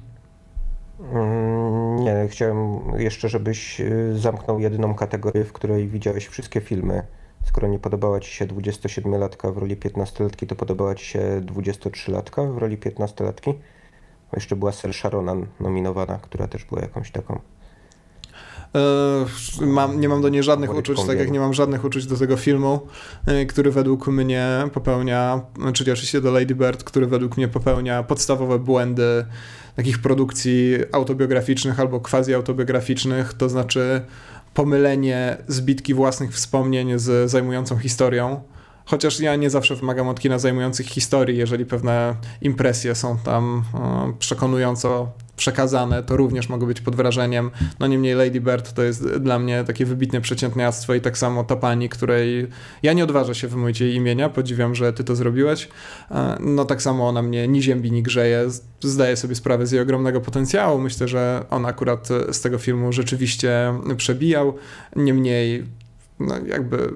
Mm, nie, chciałem jeszcze, żebyś zamknął jedyną kategorię, w której widziałeś wszystkie filmy Skoro nie podobała Ci się 27-latka w roli 15-latki, to podobała Ci się 23-latka w roli 15-latki? Jeszcze była Saoirse Ronan nominowana, która też była jakąś taką e, Mam, nie mam do niej żadnych uczuć, tak jak nie mam żadnych uczuć do tego filmu, e, który według mnie popełnia, czyli oczywiście do Lady Bird, który według mnie popełnia podstawowe błędy takich produkcji autobiograficznych albo quasi-autobiograficznych, to znaczy pomylenie zbitki własnych wspomnień z zajmującą historią. Chociaż ja nie zawsze wymagam od kina zajmujących historii, jeżeli pewne impresje są tam e, przekonująco przekazane, to również mogą być pod wrażeniem. No niemniej Lady Bird to jest dla mnie takie wybitne przeciętniactwo i tak samo ta pani, której ja nie odważę się wymówić jej imienia, podziwiam, że ty to zrobiłeś. E, no tak samo ona mnie ni ziębi, ni grzeje. Zdaję sobie sprawę z jej ogromnego potencjału. Myślę, że on akurat z tego filmu rzeczywiście przebijał. Niemniej no jakby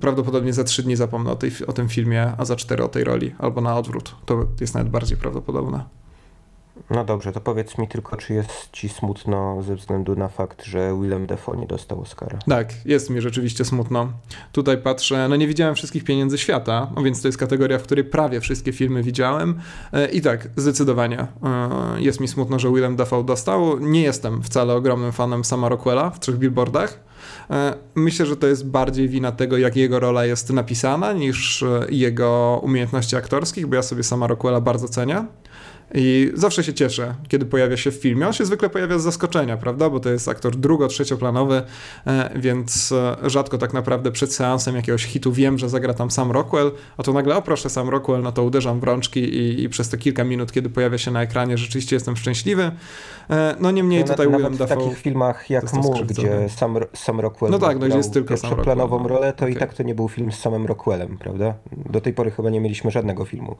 prawdopodobnie za trzy dni zapomnę o, tej, o tym filmie, a za cztery o tej roli, albo na odwrót. To jest nawet bardziej prawdopodobne. No dobrze, to powiedz mi tylko, czy jest ci smutno ze względu na fakt, że Willem Dafoe nie dostał Oscara? Tak, jest mi rzeczywiście smutno. Tutaj patrzę, no nie widziałem wszystkich pieniędzy świata, no więc to jest kategoria, w której prawie wszystkie filmy widziałem. E, I tak, zdecydowanie e, jest mi smutno, że Willem Dafoe dostał. Nie jestem wcale ogromnym fanem sama Rockwella w trzech billboardach. E, myślę, że to jest bardziej wina tego, jak jego rola jest napisana, niż jego umiejętności aktorskich, bo ja sobie sama Rockwella bardzo cenię. I zawsze się cieszę, kiedy pojawia się w filmie. On się zwykle pojawia z zaskoczenia, prawda? Bo to jest aktor drugo-, trzecioplanowy, e, więc e, rzadko tak naprawdę przed seansem jakiegoś hitu wiem, że zagra tam Sam Rockwell, a tu nagle, o proszę, Sam Rockwell, no to uderzam w rączki i, i przez te kilka minut, kiedy pojawia się na ekranie, rzeczywiście jestem szczęśliwy. E, no niemniej No, tutaj Nawet Willem w Dafoe... takich filmach jak został Mu, skrzywdzony. gdzie Sam, Sam Rockwell No tak, no, gdzie jest tylko Sam Rockwell, no. rolę, to i Okej. tak to nie był film z samym Rockwellem, prawda? Do tej pory chyba nie mieliśmy żadnego filmu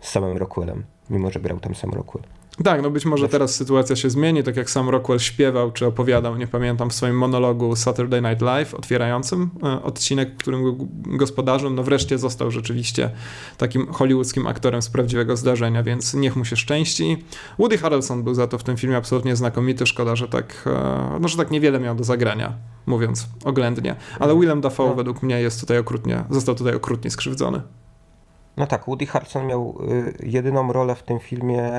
z samym Rockwellem, mimo że grał tam sam Rockwell. Tak, no być może teraz sytuacja się zmieni, tak jak sam Rockwell śpiewał czy opowiadał, nie pamiętam, w swoim monologu Saturday Night Live otwierającym e, odcinek, którym go- gospodarzem, no wreszcie został rzeczywiście takim hollywoodzkim aktorem z prawdziwego zdarzenia, więc niech mu się szczęści. Woody Harrelson był za to w tym filmie absolutnie znakomity, szkoda, że tak, e, no, że tak niewiele miał do zagrania, mówiąc oględnie, ale Willem Dafoe No. według mnie jest tutaj okrutnie, został tutaj okrutnie skrzywdzony. No tak, Woody Harrelson miał y, jedyną rolę w tym filmie,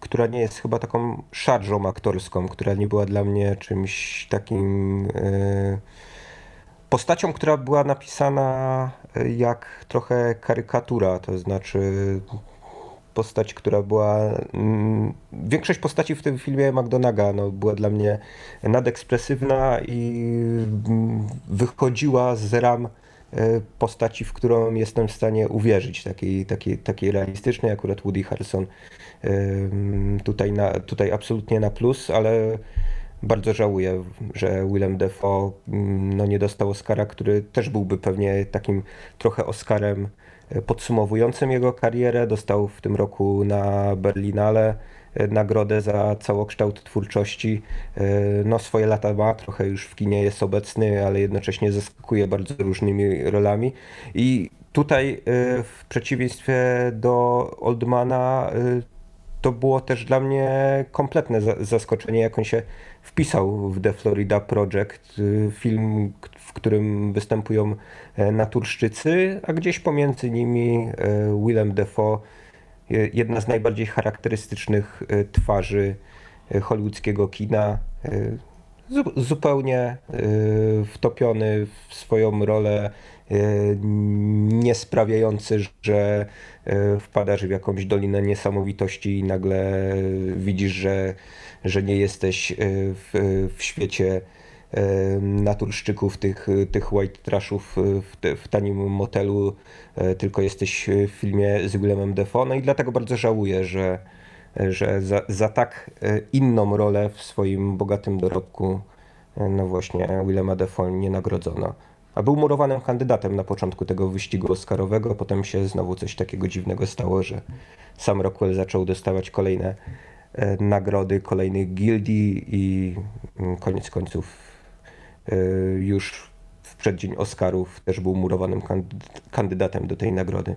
która nie jest chyba taką szarżą aktorską, która nie była dla mnie czymś takim y, postacią, która była napisana y, jak trochę karykatura, to znaczy postać, która była. mm, Większość postaci w tym filmie McDonaga no, była dla mnie nadekspresywna i mm, wychodziła z ram postaci, w którą jestem w stanie uwierzyć, takiej, takiej, takiej realistycznej, akurat Woody Harrelson tutaj, na, tutaj absolutnie na plus, ale bardzo żałuję, że Willem Dafoe mm, no, nie dostał Oscara, który też byłby pewnie takim trochę Oscarem e, podsumowującym jego karierę. Dostał w tym roku na Berlinale e, nagrodę za całokształt twórczości. E, No swoje lata ma, trochę już w kinie jest obecny, ale jednocześnie zaskakuje bardzo różnymi rolami. I tutaj e, w przeciwieństwie do Oldmana e, to było też dla mnie kompletne za- zaskoczenie, jak on się wpisał w The Florida Project, film, w którym występują e, naturszczycy, a gdzieś pomiędzy nimi e, Willem Dafoe, je- jedna z najbardziej charakterystycznych e, twarzy e, hollywoodzkiego kina, zu- zupełnie wtopiony w swoją rolę, nie sprawiający, że wpadasz w jakąś dolinę niesamowitości i nagle widzisz, że, że nie jesteś w, w świecie naturszczyków, tych, tych white trashów e, w, w tanim motelu, e, tylko jesteś w filmie z Willemem Defoe. No i dlatego bardzo żałuję, że, że za, za tak e, inną rolę w swoim bogatym dorobku e, no właśnie Willema Defoe nie nagrodzono. A był murowanym kandydatem na początku tego wyścigu oscarowego, potem się znowu coś takiego dziwnego stało, że sam Rockwell zaczął dostawać kolejne e, nagrody kolejnych gildii i mm, koniec końców e, już w przeddzień Oscarów też był murowanym kandyd- kandydatem do tej nagrody.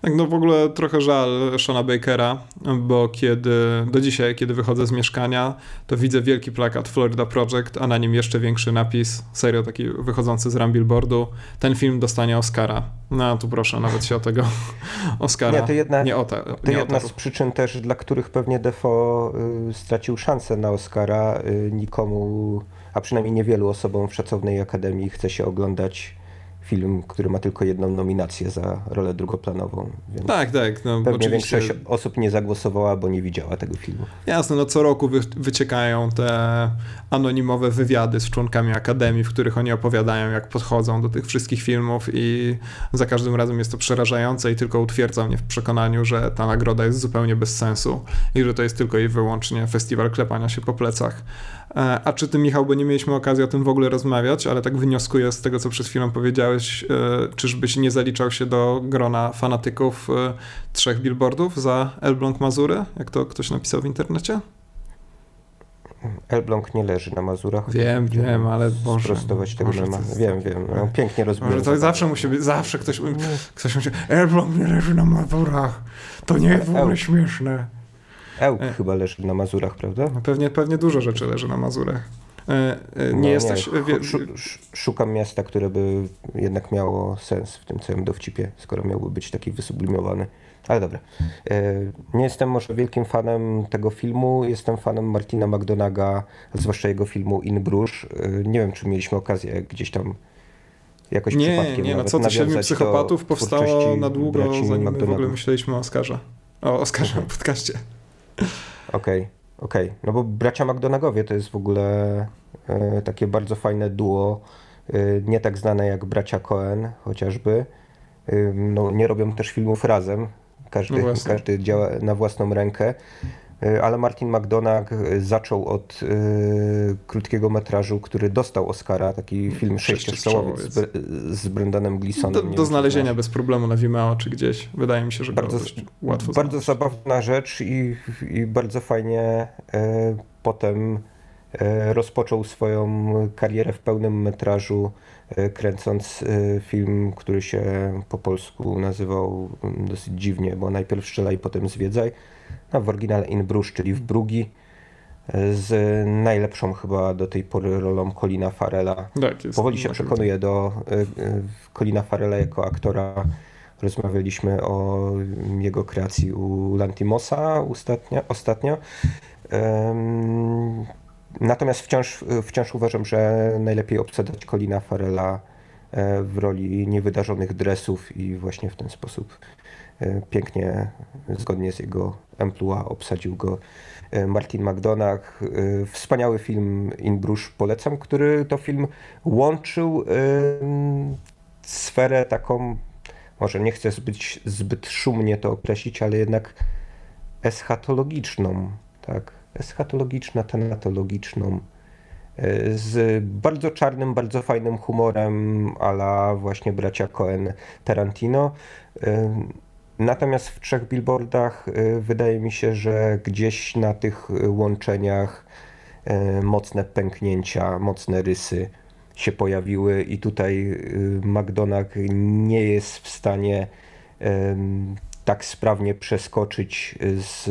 Tak, no w ogóle trochę żal Shona Bakera, bo kiedy do dzisiaj, kiedy wychodzę z mieszkania, to widzę wielki plakat Florida Project, a na nim jeszcze większy napis, serio taki wychodzący z ram billboardu. Ten film dostanie Oscara. No tu proszę, nawet się o tego Oscara Nie, to jedna- nie o te, To nie o jedna z przyczyn też, dla których pewnie Defoe y, stracił szansę na Oscara. Y, nikomu, a przynajmniej niewielu osobom w szacownej akademii chce się oglądać film, który ma tylko jedną nominację za rolę drugoplanową. Więc Tak, tak, no pewnie oczywiście. większość osób nie zagłosowała, bo nie widziała tego filmu. Jasne, no co roku wy, wyciekają te anonimowe wywiady z członkami Akademii, w których oni opowiadają, jak podchodzą do tych wszystkich filmów i za każdym razem jest to przerażające i tylko utwierdza mnie w przekonaniu, że ta nagroda jest zupełnie bez sensu i że to jest tylko i wyłącznie festiwal klepania się po plecach. E, A czy ty, Michał, bo nie mieliśmy okazji o tym w ogóle rozmawiać, ale tak wnioskuję z tego, co przed chwilą powiedziałeś, e, czyżbyś nie zaliczał się do grona fanatyków e, trzech billboardów za Elbląg Mazury, jak to ktoś napisał w internecie? Elbląg nie leży na Mazurach. Wiem, wiem, ale Boże, Sprostować tego nie ma. Wiem, wiem. No, pięknie. Może to zawsze musi być, zawsze ktoś, ktoś musi, Elbląg nie leży na Mazurach, to nie jest w ogóle śmieszne. Ełk E. chyba leży na Mazurach, prawda? No Pewnie, pewnie dużo rzeczy leży na Mazurach. E, e, Nie No, jesteś... Nie, wie- Szu- sz- szukam miasta, które by jednak miało sens w tym całym dowcipie, skoro miałby być taki wysublimowany. Ale dobra. E, Nie jestem może wielkim fanem tego filmu. Jestem fanem Martina McDonaga, zwłaszcza jego filmu In Bruges. E, Nie wiem, czy mieliśmy okazję gdzieś tam jakoś Nie, przypadkiem nie, no nawet co ty, Siedmiu Psychopatów powstało na długo, zanim my w ogóle myśleliśmy o Oscarze. O Oscarze, o podcaście. Okej, okej. No bo bracia McDonagowie to jest w ogóle e, takie bardzo fajne duo. E, nie tak znane jak bracia Cohen chociażby. E, no, nie robią też filmów razem. Każdy, No każdy działa na własną rękę. E, Ale Martin McDonagh e, zaczął od e, krótkiego metrażu, który dostał Oscara, taki film sześciostrzałowy z, Br- z Brendanem Gleesonem. Do, do znalezienia bez problemu na Vimeo czy gdzieś. Wydaje mi się, że Bardzo, łatwo bardzo znaleźć. zabawna rzecz i, i bardzo fajnie potem rozpoczął swoją karierę w pełnym metrażu, kręcąc film, który się po polsku nazywał mm, dosyć dziwnie, bo najpierw Strzelaj, potem Zwiedzaj, a w oryginale In Bruges, czyli w Brugi, z najlepszą chyba do tej pory rolą Colina Farela. Tak, jest. Powoli się naprawdę. przekonuję do y, y, Colina Farrella jako aktora. Rozmawialiśmy o jego kreacji u Lantimosa ostatnio. ostatnio. Natomiast wciąż, wciąż uważam, że najlepiej obsadzać Colina Farrella e, w roli niewydarzonych dresów i właśnie w ten sposób e, pięknie, zgodnie z jego emploi, obsadził go e, Martin McDonagh. E, Wspaniały film In Bruges polecam, który to film łączył sferę taką, może nie chcę zbyt, zbyt szumnie to określić, ale jednak eschatologiczną, tak, eschatologiczno-tanatologiczną, e, z bardzo czarnym, bardzo fajnym humorem ala właśnie bracia Cohen Tarantino. E, Natomiast w trzech billboardach e, wydaje mi się, że gdzieś na tych łączeniach e, mocne pęknięcia, mocne rysy się pojawiły i tutaj y, McDonagh nie jest w stanie tak sprawnie przeskoczyć z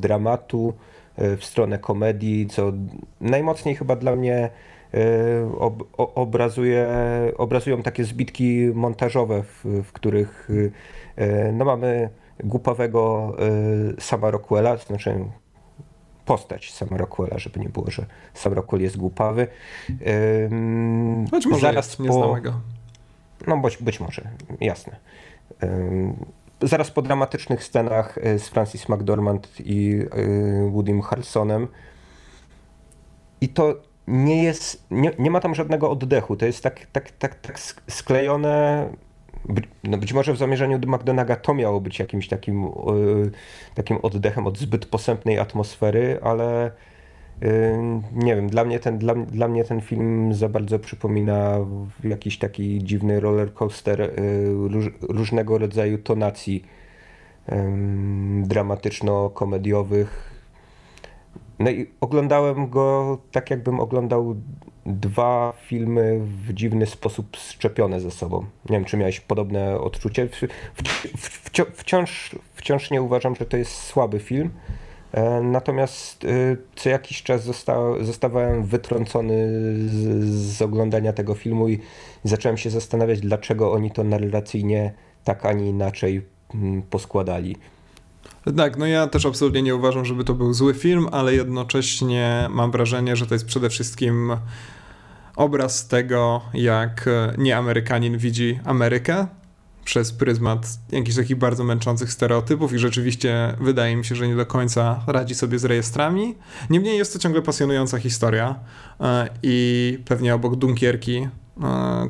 dramatu w stronę komedii, co najmocniej chyba dla mnie e, ob, obrazuje, obrazują takie zbitki montażowe, w, w których e, no, mamy głupawego e, Sama Rockwella, to znaczy postać Sama Rockwella, żeby nie było, że Sam Rockwell jest głupawy. Może zaraz jest, nie znamy go. No być, być może, jasne. Zaraz po dramatycznych scenach y, z Francis McDormand i y, Woodym Harrelsonem. I to nie jest, nie, nie ma tam żadnego oddechu, to jest tak, tak, tak, tak sk- sklejone, no być może w zamierzeniu do McDonaga to miało być jakimś takim, y, takim oddechem od zbyt posępnej atmosfery, ale nie wiem, dla mnie, ten, dla, dla mnie ten film za bardzo przypomina jakiś taki dziwny roller coaster y, róż, różnego rodzaju tonacji dramatyczno-komediowych. No i oglądałem go tak, jakbym oglądał dwa filmy w dziwny sposób szczepione ze sobą. Nie wiem, czy miałeś podobne odczucie. W, w, wci- wciąż, wciąż nie uważam, że to jest słaby film. E, Natomiast y, co jakiś czas zosta, zostawałem wytrącony z, z oglądania tego filmu i zacząłem się zastanawiać, dlaczego oni to narracyjnie tak, a nie inaczej mm, poskładali. Tak, no ja też absolutnie nie uważam, żeby to był zły film, ale jednocześnie mam wrażenie, że to jest przede wszystkim obraz tego, jak e, nieamerykanin widzi Amerykę przez pryzmat jakichś takich bardzo męczących stereotypów i rzeczywiście wydaje mi się, że nie do końca radzi sobie z rejestrami. Niemniej jest to ciągle pasjonująca historia e, i pewnie obok Dunkierki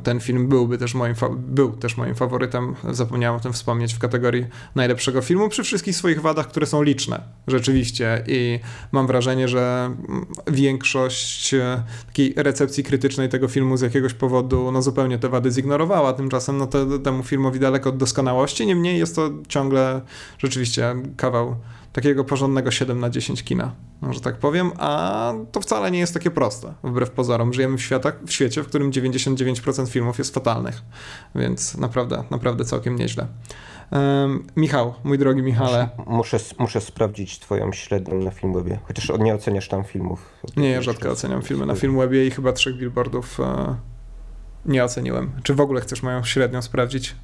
ten film byłby też moim, był też moim faworytem, zapomniałem o tym wspomnieć, w kategorii najlepszego filmu, przy wszystkich swoich wadach, które są liczne, rzeczywiście. I mam wrażenie, że większość e, takiej recepcji krytycznej tego filmu z jakiegoś powodu no zupełnie te wady zignorowała. Tymczasem no te, temu filmowi daleko od doskonałości, niemniej jest to ciągle rzeczywiście kawał takiego porządnego 7 na 10 kina, że tak powiem, a to wcale nie jest takie proste, wbrew pozorom. Żyjemy w, światach, w świecie, w którym 99% filmów jest fatalnych, więc naprawdę, naprawdę całkiem nieźle. Um, Michał, mój drogi Michale, Muszę, muszę sprawdzić twoją średnią na Filmwebie, chociaż nie oceniasz tam filmów. nie, ja rzadko oceniam filmy na Filmwebie i chyba trzech billboardów e, nie oceniłem. Czy w ogóle chcesz moją średnią sprawdzić?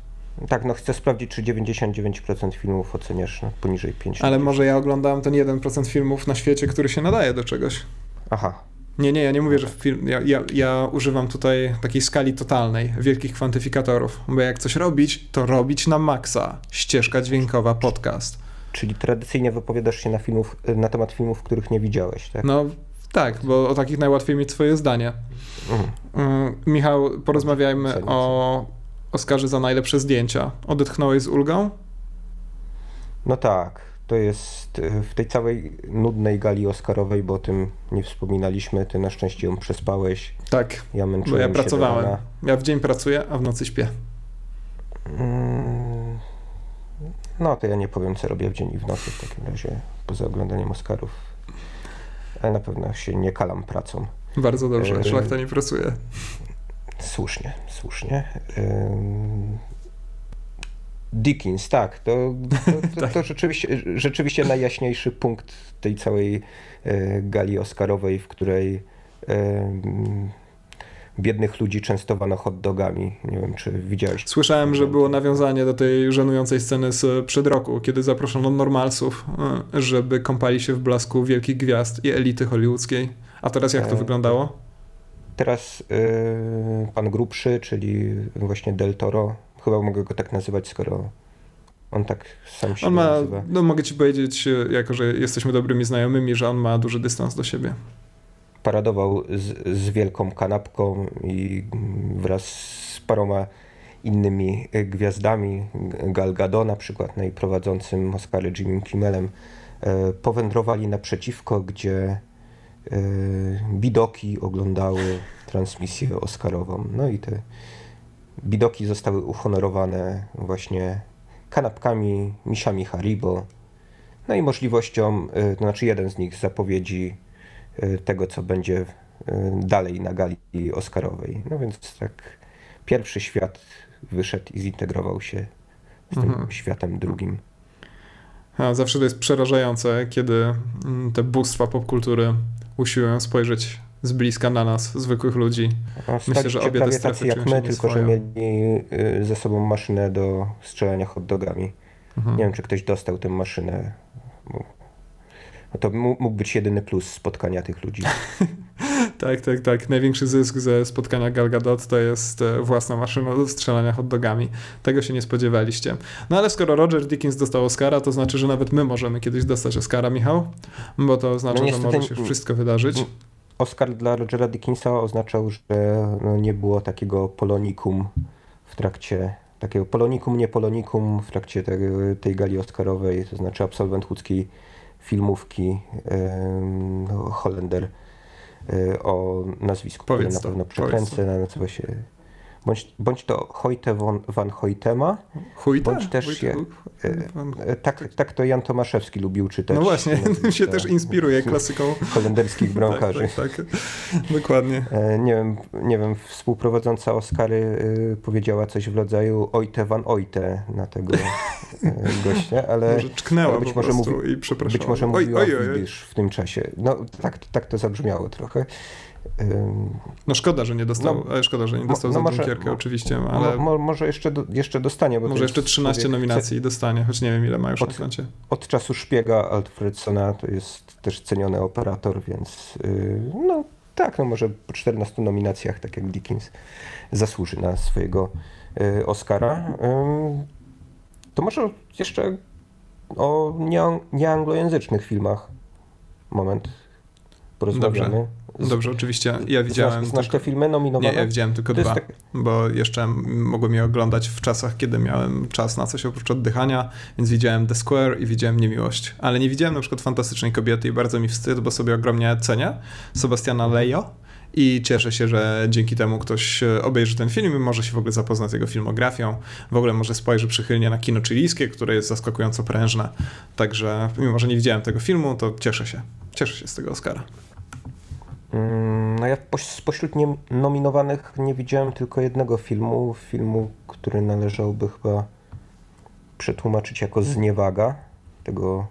Tak, no chcę sprawdzić, czy 99% filmów oceniasz poniżej 5. Ale może ja oglądałem ten 1% filmów na świecie, który się nadaje do czegoś. Aha, Nie, nie, ja nie mówię, że film. Ja, ja, ja używam tutaj takiej skali totalnej, wielkich kwantyfikatorów, bo jak coś robić, to robić na maksa. Ścieżka dźwiękowa, podcast. Czyli tradycyjnie wypowiadasz się na, filmów, na temat filmów, których nie widziałeś, tak? No tak, bo o takich najłatwiej mieć swoje zdanie. Mhm. Y, Michał, porozmawiajmy o Oscarze za najlepsze zdjęcia. Odetchnąłeś z ulgą? No tak, to jest y, w tej całej nudnej gali oscarowej, bo o tym nie wspominaliśmy, ty na szczęście ją przespałeś, Tak, ja bo ja pracowałem. Ja w dzień pracuję, a w nocy śpię. Mm, No to ja nie powiem, co robię w dzień i w nocy w takim razie, poza oglądaniem Oscarów. Ale na pewno się nie kalam pracą. Bardzo dobrze, Yy. szlachta nie pracuje. Słusznie, słusznie. Dickens, tak, to, to, to, to rzeczywiście, rzeczywiście najjaśniejszy punkt tej całej e, gali oscarowej, w której biednych ludzi częstowano hot dogami. Nie wiem, czy widziałeś. Słyszałem, że było nawiązanie do tej żenującej sceny z przed roku, kiedy zaproszono normalsów, y, żeby kąpali się w blasku wielkich gwiazd i elity hollywoodzkiej. A teraz jak to E, wyglądało? Teraz e, pan grubszy, czyli właśnie Del Toro, chyba mogę go tak nazywać, skoro on tak sam się On ma, nazywa. no mogę ci powiedzieć, y, jako że jesteśmy dobrymi znajomymi, że on ma duży dystans do siebie. paradował z, z wielką kanapką i wraz z paroma innymi e, gwiazdami, Gal Gadot na przykład, no i prowadzącym Oscary Jimmy Kimmelem, e, powędrowali naprzeciwko, gdzie bidoki oglądały transmisję oscarową. No i te bidoki zostały uhonorowane właśnie kanapkami, misiami Haribo, no i możliwością, e, to znaczy jeden z nich zapowiedzi e, tego, co będzie e, dalej na gali oscarowej. No więc tak pierwszy świat wyszedł i zintegrował się z tym Mhm. światem drugim. A zawsze to jest przerażające, kiedy mm, te bóstwa popkultury usiłują spojrzeć z bliska na nas, zwykłych ludzi. A Myślę, stali że obie te strefy jak my, tylko że nieswojo. mieli y, ze sobą maszynę do strzelania hot dogami. Mhm. Nie wiem, czy ktoś dostał tę maszynę. No to mógł być jedyny plus spotkania tych ludzi. Tak, tak, tak. Największy zysk ze spotkania Gal Gadot to jest e, własna maszyna do strzelania hot dogami. Tego się nie spodziewaliście. No ale skoro Roger Dickens dostał Oscara, to znaczy, że nawet my możemy kiedyś dostać Oscara, Michał? Bo to oznacza, No że może się wszystko wydarzyć. Oscar dla Rogera Dickinsa oznaczał, że no, nie było takiego polonikum w trakcie, takiego polonikum, nie polonikum w trakcie tej, tej gali oscarowej, to znaczy absolwent łódzkiej filmówki em, no, Holender o nazwisku, które Powiedz na to, pewno przekręcę, no, nazywa się bądź, bądź to Hojte von, van Hoytema, Chujta? bądź też Wójt- je- Pan- e, tak, tak to Jan Tomaszewski lubił czytać. No właśnie, nazwiska się też inspiruje klasyką holenderskich bramkarzy. Tak, tak, tak. Dokładnie. E, Nie wiem, nie wiem, współprowadząca Oscary powiedziała coś w rodzaju Ojte van Ojte na tego gościa, ale Może czknęła być może mówi- i przepraszam. być może oj, mówiła oj, oj, oj. w tym czasie. No tak, tak to zabrzmiało trochę. No szkoda, że nie dostał, No, ale szkoda, że nie dostał no za może- Dunkierkę oczywiście, ale mo, może jeszcze, do, jeszcze dostanie, bo może jeszcze 13 człowiek- nominacji dostanie, choć nie wiem ile ma już na Od- koncie. Od czasu szpiega Alfredsona to jest też ceniony operator, więc y, no tak, no może po 14 nominacjach, tak jak Dickens, zasłuży na swojego y, Oscara. Ym, To może jeszcze o nieang- nieanglojęzycznych filmach moment porozmawiamy. Z- Dobrze, oczywiście. Ja widziałem. Znasz, znasz te filmy nominowane? Nie, ja widziałem tylko dwa, tak- bo jeszcze mogłem je oglądać w czasach, kiedy miałem czas na coś oprócz oddychania, więc widziałem The Square i widziałem Niemiłość. Ale nie widziałem na przykład Fantastycznej Kobiety i bardzo mi wstyd, bo sobie ogromnie cenię Sebastiana Lejo i cieszę się, że dzięki temu ktoś e, obejrzy ten film i może się w ogóle zapoznać z jego filmografią. W ogóle może spojrzy przychylnie na kino chilijskie, które jest zaskakująco prężne. Także mimo, że nie widziałem tego filmu, to cieszę się. Cieszę się z tego Oscara. Mm, No ja poś- spośród nie, nominowanych nie widziałem tylko jednego filmu, filmu, który należałoby chyba przetłumaczyć jako Zniewaga, tego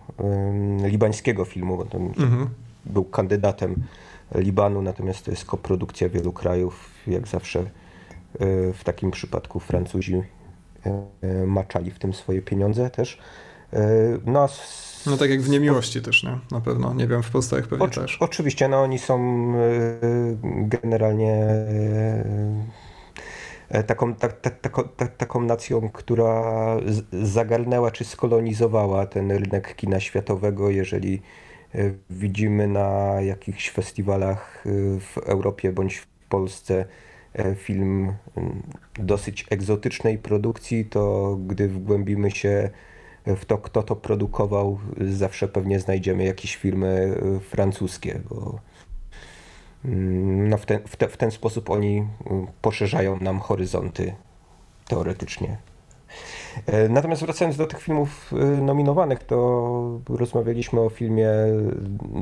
libańskiego filmu, bo to Mhm. był kandydatem Libanu, natomiast to jest koprodukcja wielu krajów, jak zawsze y, w takim przypadku Francuzi y, y, maczali w tym swoje pieniądze też. No, a No tak jak w Niemiłości też, nie? Na pewno. Nie wiem, w pozostałych pewnie Oczy- też. Oczywiście, no oni są y, generalnie e, taką, ta, ta, taką- ta, taką nacją, która zagarnęła czy skolonizowała ten rynek kina światowego, jeżeli e, widzimy na jakichś festiwalach e, w Europie bądź w Polsce e, film dosyć egzotycznej produkcji, to gdy wgłębimy się w to, kto to produkował, zawsze pewnie znajdziemy jakieś filmy e, francuskie, bo mm, no w, ten, w, te, w ten sposób oni mm, poszerzają nam horyzonty teoretycznie. E, Natomiast wracając do tych filmów e, nominowanych, to rozmawialiśmy o filmie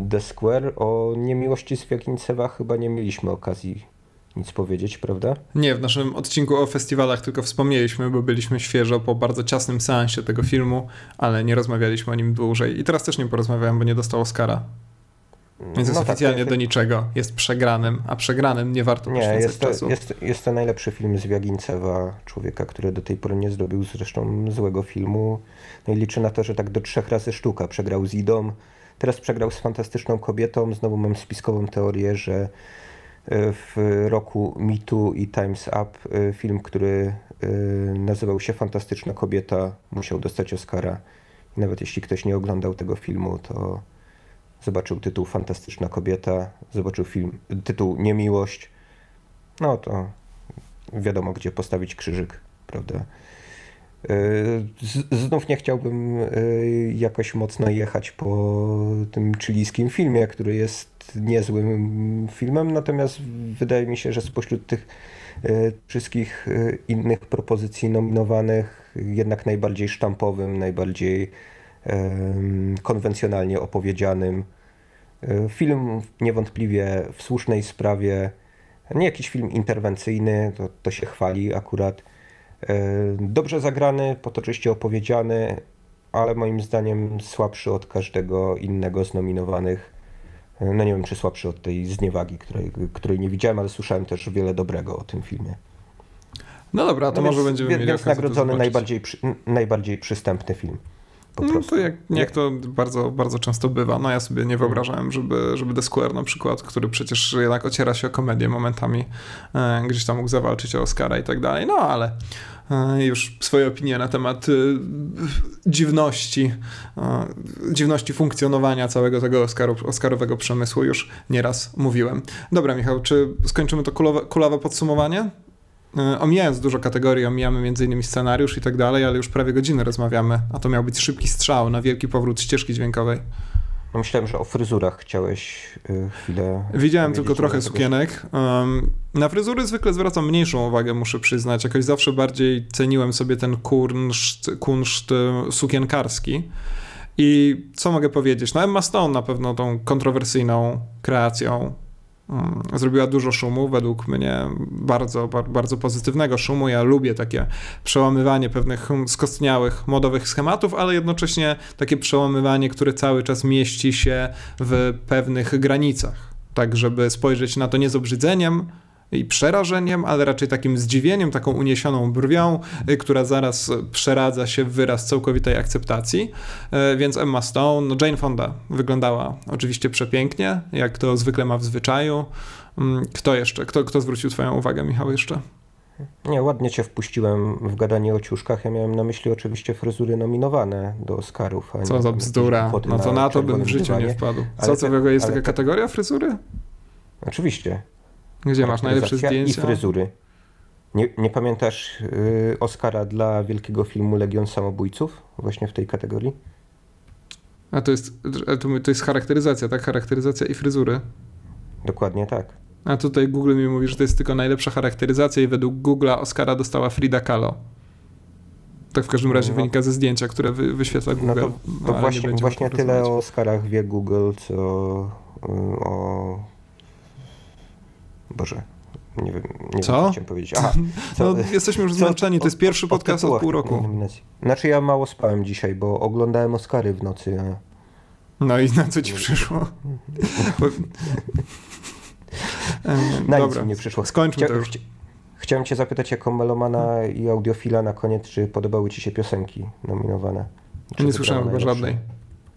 The Square. O niemiłości Swiagincewa chyba nie mieliśmy okazji nic powiedzieć, prawda? Nie, w naszym odcinku o festiwalach tylko wspomnieliśmy, bo byliśmy świeżo po bardzo ciasnym seansie tego filmu, ale nie rozmawialiśmy o nim dłużej. I teraz też nie porozmawiałem, bo nie dostał Oscara. Więc jest No tak, oficjalnie ja- do niczego. Jest przegranym, a przegranym nie warto Nie, poświęcać jest to, czasu. jest, jest to najlepszy film z Wiagincewa, człowieka, który do tej pory nie zrobił zresztą złego filmu. No i liczę na to, że tak do trzech razy sztuka. Przegrał z Idą, teraz przegrał z Fantastyczną Kobietą. Znowu mam spiskową teorię, że w roku Too i Time's Up e, film, który e, nazywał się Fantastyczna Kobieta, musiał dostać Oscara. I nawet jeśli ktoś nie oglądał tego filmu, to zobaczył tytuł Fantastyczna Kobieta, zobaczył film, tytuł Niemiłość, no to wiadomo, gdzie postawić krzyżyk, prawda? Z- Znów nie chciałbym yy, jakoś mocno jechać po tym chilijskim filmie, który jest niezłym filmem, natomiast wydaje mi się, że spośród tych yy, wszystkich innych propozycji nominowanych, jednak najbardziej sztampowym, najbardziej konwencjonalnie opowiedzianym. Film niewątpliwie w słusznej sprawie, nie jakiś film interwencyjny, to, to się chwali akurat. E, Dobrze zagrany, potoczyście opowiedziany, ale moim zdaniem słabszy od każdego innego z nominowanych. E, No nie wiem, czy słabszy od tej zniewagi, której, której nie widziałem, ale słyszałem też wiele dobrego o tym filmie. No dobra, to No może więc- będziemy więc mieli to nagrodzony najbardziej, najbardziej przystępny film. Po No to jak, jak to bardzo, bardzo często bywa. No ja sobie nie wyobrażałem, żeby, żeby The Square na przykład, który przecież jednak ociera się o komedię momentami, e, gdzieś tam mógł zawalczyć o Oscara i tak dalej. No ale e, już swoje opinie na temat e, dziwności, e, dziwności funkcjonowania całego tego Oscaru, Oscarowego przemysłu już nieraz mówiłem. Dobra Michał, czy skończymy to kulowe, kulawe podsumowanie? E, Omijając dużo kategorii, omijamy m.in. scenariusz i tak dalej, ale już prawie godzinę rozmawiamy, a to miał być szybki strzał na wielki powrót ścieżki dźwiękowej. No myślałem, że o fryzurach chciałeś y, chwilę. Widziałem tylko trochę sukienek. Na fryzury zwykle zwracam mniejszą uwagę, muszę przyznać. Jakoś zawsze bardziej ceniłem sobie ten kunszt, kunszt e, sukienkarski. I co mogę powiedzieć? No Emma Stone na pewno tą kontrowersyjną kreacją zrobiła dużo szumu, według mnie bardzo, bar- bardzo pozytywnego szumu. Ja lubię takie przełamywanie pewnych hmm, skostniałych, modowych schematów, ale jednocześnie takie przełamywanie, które cały czas mieści się w pewnych granicach. Tak, żeby spojrzeć na to nie z obrzydzeniem, i przerażeniem, ale raczej takim zdziwieniem, taką uniesioną brwią, y, która zaraz przeradza się w wyraz całkowitej akceptacji. E, Więc Emma Stone, no Jane Fonda wyglądała oczywiście przepięknie, jak to zwykle ma w zwyczaju. Mm, Kto jeszcze? Kto, kto zwrócił Twoją uwagę, Michał, jeszcze? Nie, ładnie cię wpuściłem w gadanie o ciuszkach. Ja miałem na myśli oczywiście fryzury nominowane do Oscarów. Co za bzdura. No to na to bym w życiu nie wpadł. Co, Ale co te- jest ale taka te- kategoria fryzury? Oczywiście. Gdzie masz najlepsze zdjęcia? I fryzury. Nie, nie pamiętasz y, Oscara dla wielkiego filmu Legion Samobójców? Właśnie w tej kategorii? A to jest, to to jest charakteryzacja, tak? Charakteryzacja i fryzury. Dokładnie tak. A tutaj Google mi mówi, że to jest tylko najlepsza charakteryzacja i według Google'a Oscara dostała Frida Kahlo. Tak w każdym razie No. wynika ze zdjęcia, które wy, wyświetla Google. No to, to nie właśnie, właśnie tyle o Oscarach wie Google, co y, o... Boże, nie wiem, nie Co? wiem, co chciałem powiedzieć. Aha, co, No, jesteśmy już co- zmęczeni, to jest pierwszy podcast od pół roku. nominacji. Znaczy ja mało spałem dzisiaj, bo oglądałem Oscary w nocy. A... No i na co ci przyszło? Na Dobra, nic mi nie przyszło. skończmy to Chcia- już. chci- Chciałem cię zapytać jako melomana i audiofila na koniec, czy podobały ci się piosenki nominowane? Czy Nie słyszałem chyba żadnej.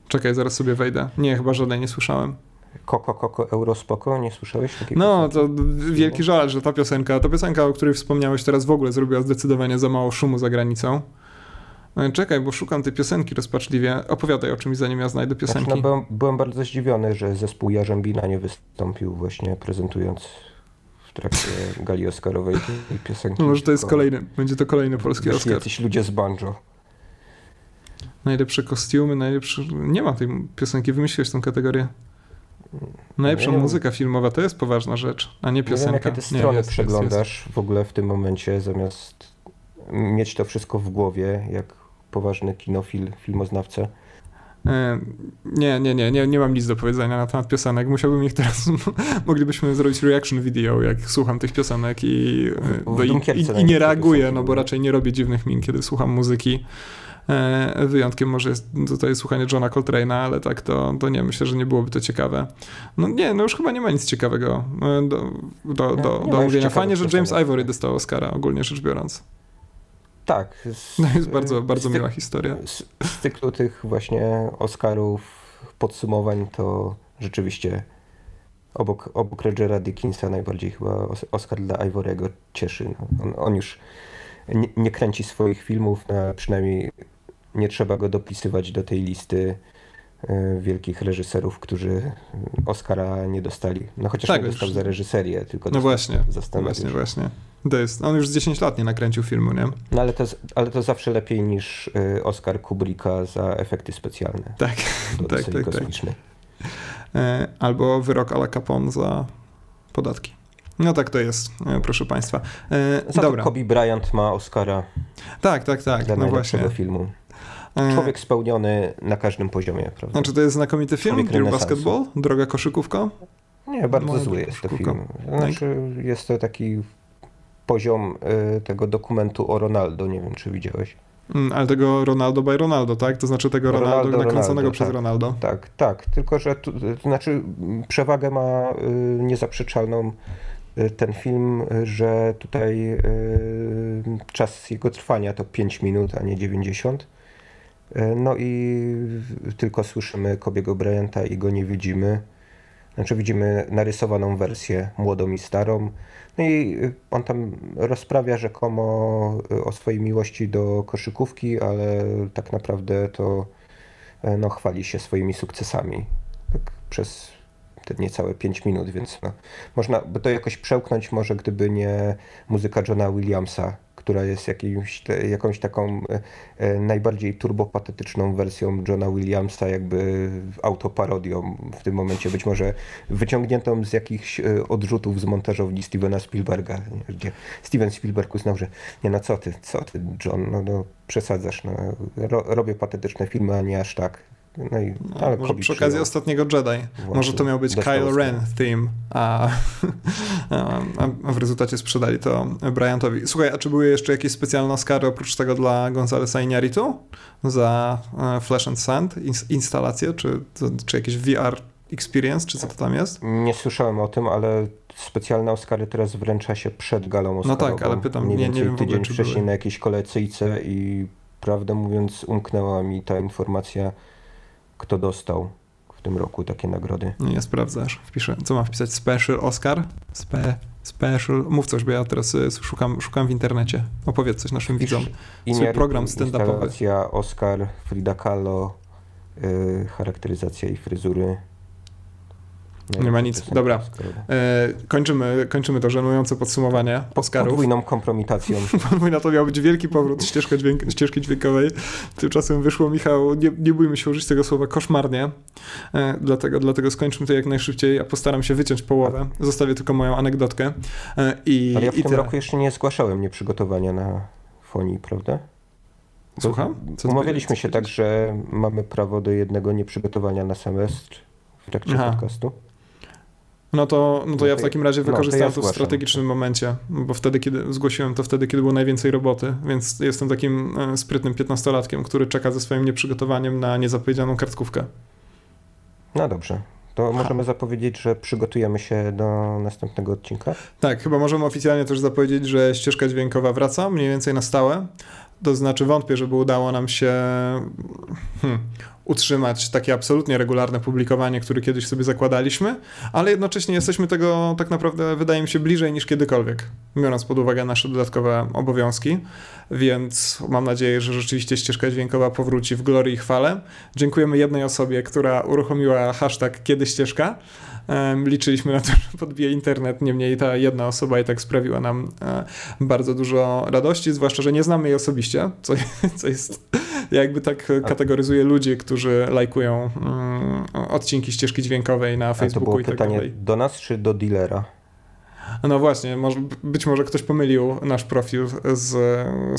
Czekaj, zaraz sobie wejdę. Nie, chyba żadnej nie słyszałem. Koko, koko, eurospoko, nie słyszałeś takiej No, piosenki? to wielki żal, że ta piosenka, ta piosenka, o której wspomniałeś teraz w ogóle zrobiła zdecydowanie za mało szumu za granicą. E, Czekaj, bo szukam tej piosenki rozpaczliwie. Opowiadaj o czymś, zanim ja znajdę Znaczy, piosenki. no, byłem, byłem bardzo zdziwiony, że zespół Jarzębina nie wystąpił właśnie prezentując w trakcie gali Oscarowej tej piosenki. No, może to jest kolejny, będzie to kolejny polski Oscar. jacyś ludzie z banjo. Najlepsze kostiumy, najlepsze... Nie ma tej piosenki, wymyśliłeś tą kategorię. Najlepsza Nie muzyka filmowa to jest poważna rzecz, a nie Nie wiem, piosenka. jakie ty strony jest, jest, przeglądasz w ogóle w tym momencie, zamiast mieć to wszystko w głowie, jak poważny kinofil, filmoznawca. E, Nie, nie, nie, nie, nie mam nic do powiedzenia na temat piosenek. Musiałbym ich teraz, moglibyśmy zrobić reaction video, jak słucham tych piosenek i, e, no i, i, i nie reaguję, no bo raczej nie robię dziwnych min, kiedy słucham muzyki. E, Wyjątkiem może jest tutaj słuchanie Johna Coltrane'a, ale tak to, to nie, myślę, że nie byłoby to ciekawe. No nie, no już chyba nie ma nic ciekawego e, do, do, do, Nie, do omówienia. Fajnie, że James. Ivory dostał Oscara, ogólnie rzecz biorąc. Tak. Z, No jest bardzo, bardzo miła historia. Z, z cyklu tych właśnie Oscarów, podsumowań, to rzeczywiście obok, obok Rogera Dickinsa najbardziej chyba Os- Oscar dla Ivory'ego cieszy. No, on, on już nie, nie kręci swoich filmów, no, a przynajmniej nie trzeba go dopisywać do tej listy e, wielkich reżyserów, którzy Oscara nie dostali. No chociaż Tak, nie dostał już- za reżyserię, tylko No właśnie, za scenariusz. właśnie, właśnie. To jest, on już z 10 lat nie nakręcił filmu, nie? No ale to, ale to zawsze lepiej niż y, Oscar Kubricka za efekty specjalne Tak, tak, tak, tak. kosmicznej. E, Albo wyrok Ala Capone za podatki. No tak to jest, e, proszę państwa. E, Za Dobra, Kobe Bryant ma Oscara tak, tak, tak, dla no właśnie. filmu. E, Człowiek spełniony na każdym poziomie, prawda? Znaczy to jest znakomity film, Człowiek Dear. Basketball, Droga koszykówka. Nie, bardzo Moja zły jest to film. Znaczy, jest to taki poziom y, tego dokumentu o Ronaldo, nie wiem czy widziałeś. Mm, Ale tego Ronaldo by Ronaldo, tak? To znaczy tego Ronaldo, Ronaldo, nakręconego Ronaldo, przez tak. Ronaldo. Tak, tak, tylko że tu, to znaczy m, przewagę ma y, niezaprzeczalną y, ten film, że tutaj y, czas jego trwania to 5 minut, a nie 90. Y, No i tylko słyszymy Kobiego Bryanta i go nie widzimy. Znaczy widzimy narysowaną wersję młodą i starą. No i y, on tam rozprawia rzekomo y, o swojej miłości do koszykówki, ale tak naprawdę to e, no, chwali się swoimi sukcesami tak przez te niecałe 5 minut, więc no, można by to jakoś przełknąć może gdyby nie muzyka Johna Williamsa, która jest jakimś, jakąś taką e, e, najbardziej turbopatetyczną wersją Johna Williamsa, jakby autoparodią w tym momencie, być może wyciągniętą z jakichś e, odrzutów z montażowni Stevena Spielberga, gdzie Steven Spielberg uznał, że nie no co ty, co ty John, no, no przesadzasz, no, ro, robię patetyczne filmy, a nie aż tak. No i, ale Może przy okazji ostatniego Jedi. Może to miał być Kylo. Ren theme, a, a, w rezultacie sprzedali to Bryantowi. Słuchaj, a czy były jeszcze jakieś specjalne Oscary oprócz tego dla Gonzalesa Iñárritu za e, Flash and Sand ins- instalację, czy, czy jakieś VR experience, czy co to tam jest? Nie słyszałem o tym, ale specjalne Oscary teraz wręcza się przed galą No Oscarową. tak, ale pytam, Mniej nie- nie wiem ogóle, tydzień czy wcześniej były. na jakiejś kolejcyjce i prawdę mówiąc umknęła mi ta informacja, kto dostał w tym roku takie nagrody. Nie sprawdzasz. Wpiszę, co mam wpisać? Special Oscar? Spe, special. Mów coś, bo ja teraz y, szukam, szukam w internecie. Opowiedz coś naszym widzom. Swój program stand-upowy. Oscar, Frida Kahlo, y, charakteryzacja i fryzury. Nie ma nic. Dobra. E, kończymy, kończymy to żenujące podsumowanie Oscarów. Podwójną kompromitacją. Podwójna to miał być wielki powrót ścieżka dźwięk, ścieżki dźwiękowej. Tymczasem wyszło, Michał, nie, nie bójmy się użyć tego słowa koszmarnie. E, dlatego, dlatego skończmy to jak najszybciej. Ja postaram się wyciąć połowę. Zostawię tylko moją anegdotkę. E, i, Ale ja w i tym tyle. roku jeszcze nie zgłaszałem nieprzygotowania na fonii, prawda? Słucham? Co Umawialiśmy się tak, że mamy prawo do jednego nieprzygotowania na semestr w trakcie Aha. podcastu. No to, no to ja w takim razie no, to ja to w strategicznym momencie, bo wtedy, kiedy zgłosiłem to wtedy, kiedy było najwięcej roboty, więc jestem takim e, sprytnym piętnastolatkiem, który czeka ze swoim nieprzygotowaniem na niezapowiedzianą kartkówkę. No dobrze. To możemy zapowiedzieć, że przygotujemy się do następnego odcinka. Tak, chyba możemy oficjalnie też zapowiedzieć, że ścieżka dźwiękowa wraca, mniej więcej na stałe. To znaczy wątpię, żeby udało nam się hmm, utrzymać takie absolutnie regularne publikowanie, które kiedyś sobie zakładaliśmy, ale jednocześnie jesteśmy tego tak naprawdę, wydaje mi się, bliżej niż kiedykolwiek, biorąc pod uwagę nasze dodatkowe obowiązki, więc mam nadzieję, że rzeczywiście ścieżka dźwiękowa powróci w glorii i chwale. Dziękujemy jednej osobie, która uruchomiła hashtag kiedy ścieżka. Liczyliśmy na to, że podbije internet, niemniej ta jedna osoba i tak sprawiła nam e, bardzo dużo radości, zwłaszcza, że nie znamy jej osobiście, co, co jest, jakby tak kategoryzuje ludzi, którzy lajkują mm, odcinki ścieżki dźwiękowej na A to Facebooku było i tak pytanie dalej. do nas czy do dealera? No właśnie, może, być może ktoś pomylił nasz profil z,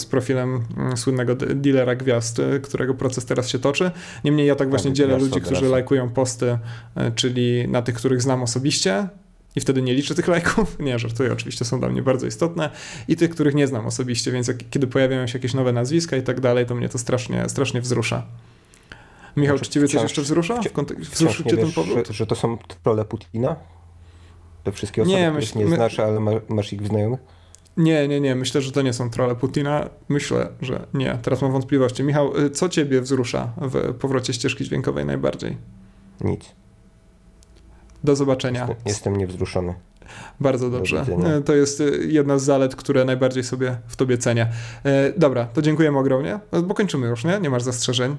z profilem mm, słynnego de- dealera gwiazd, y, którego proces teraz się toczy. Niemniej ja tak właśnie dzielę ludzi, którzy lajkują posty, y, czyli na tych, których znam osobiście i wtedy nie liczę tych lajków. Nie, żartuję, oczywiście są dla mnie bardzo istotne. I tych, których nie znam osobiście, więc jak, kiedy pojawiają się jakieś nowe nazwiska i tak dalej, to mnie to strasznie, strasznie wzrusza. Michał, czy ciebie coś jeszcze wzrusza? W kontek- Wzruszył cię ten powrót? że, że to są trolle Putina? Te wszystkie Nie, osoby, myśl- których nie my- znasz, ale ma, masz ich znajomych? Nie, nie, nie. Myślę, że to nie są trolle Putina. Myślę, że nie. Teraz mam wątpliwości. Michał, y, co ciebie wzrusza w powrocie ścieżki dźwiękowej najbardziej? Nic. Do zobaczenia. Jestem, niewzruszony. Bardzo Do dobrze. widzenia. Y, To jest y, jedna z zalet, które najbardziej sobie w tobie cenię. Dobra, to dziękujemy ogromnie. No, Bo kończymy już, nie? Nie masz zastrzeżeń.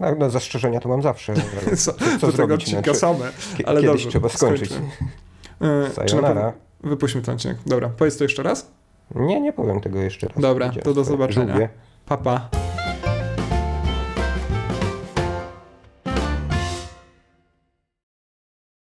No, no zastrzeżenia to mam zawsze. Co, Co, do tego odcinka Znaczy, same. Ale Kiedyś dobrze, trzeba skończyć. skończmy. Pewno... Sayonara. Wypuśćmy ten odcinek. Dobra, powiedz to jeszcze raz. Nie, nie powiem tego jeszcze raz. Dobra, to do zobaczenia. Żółwie. Pa, pa.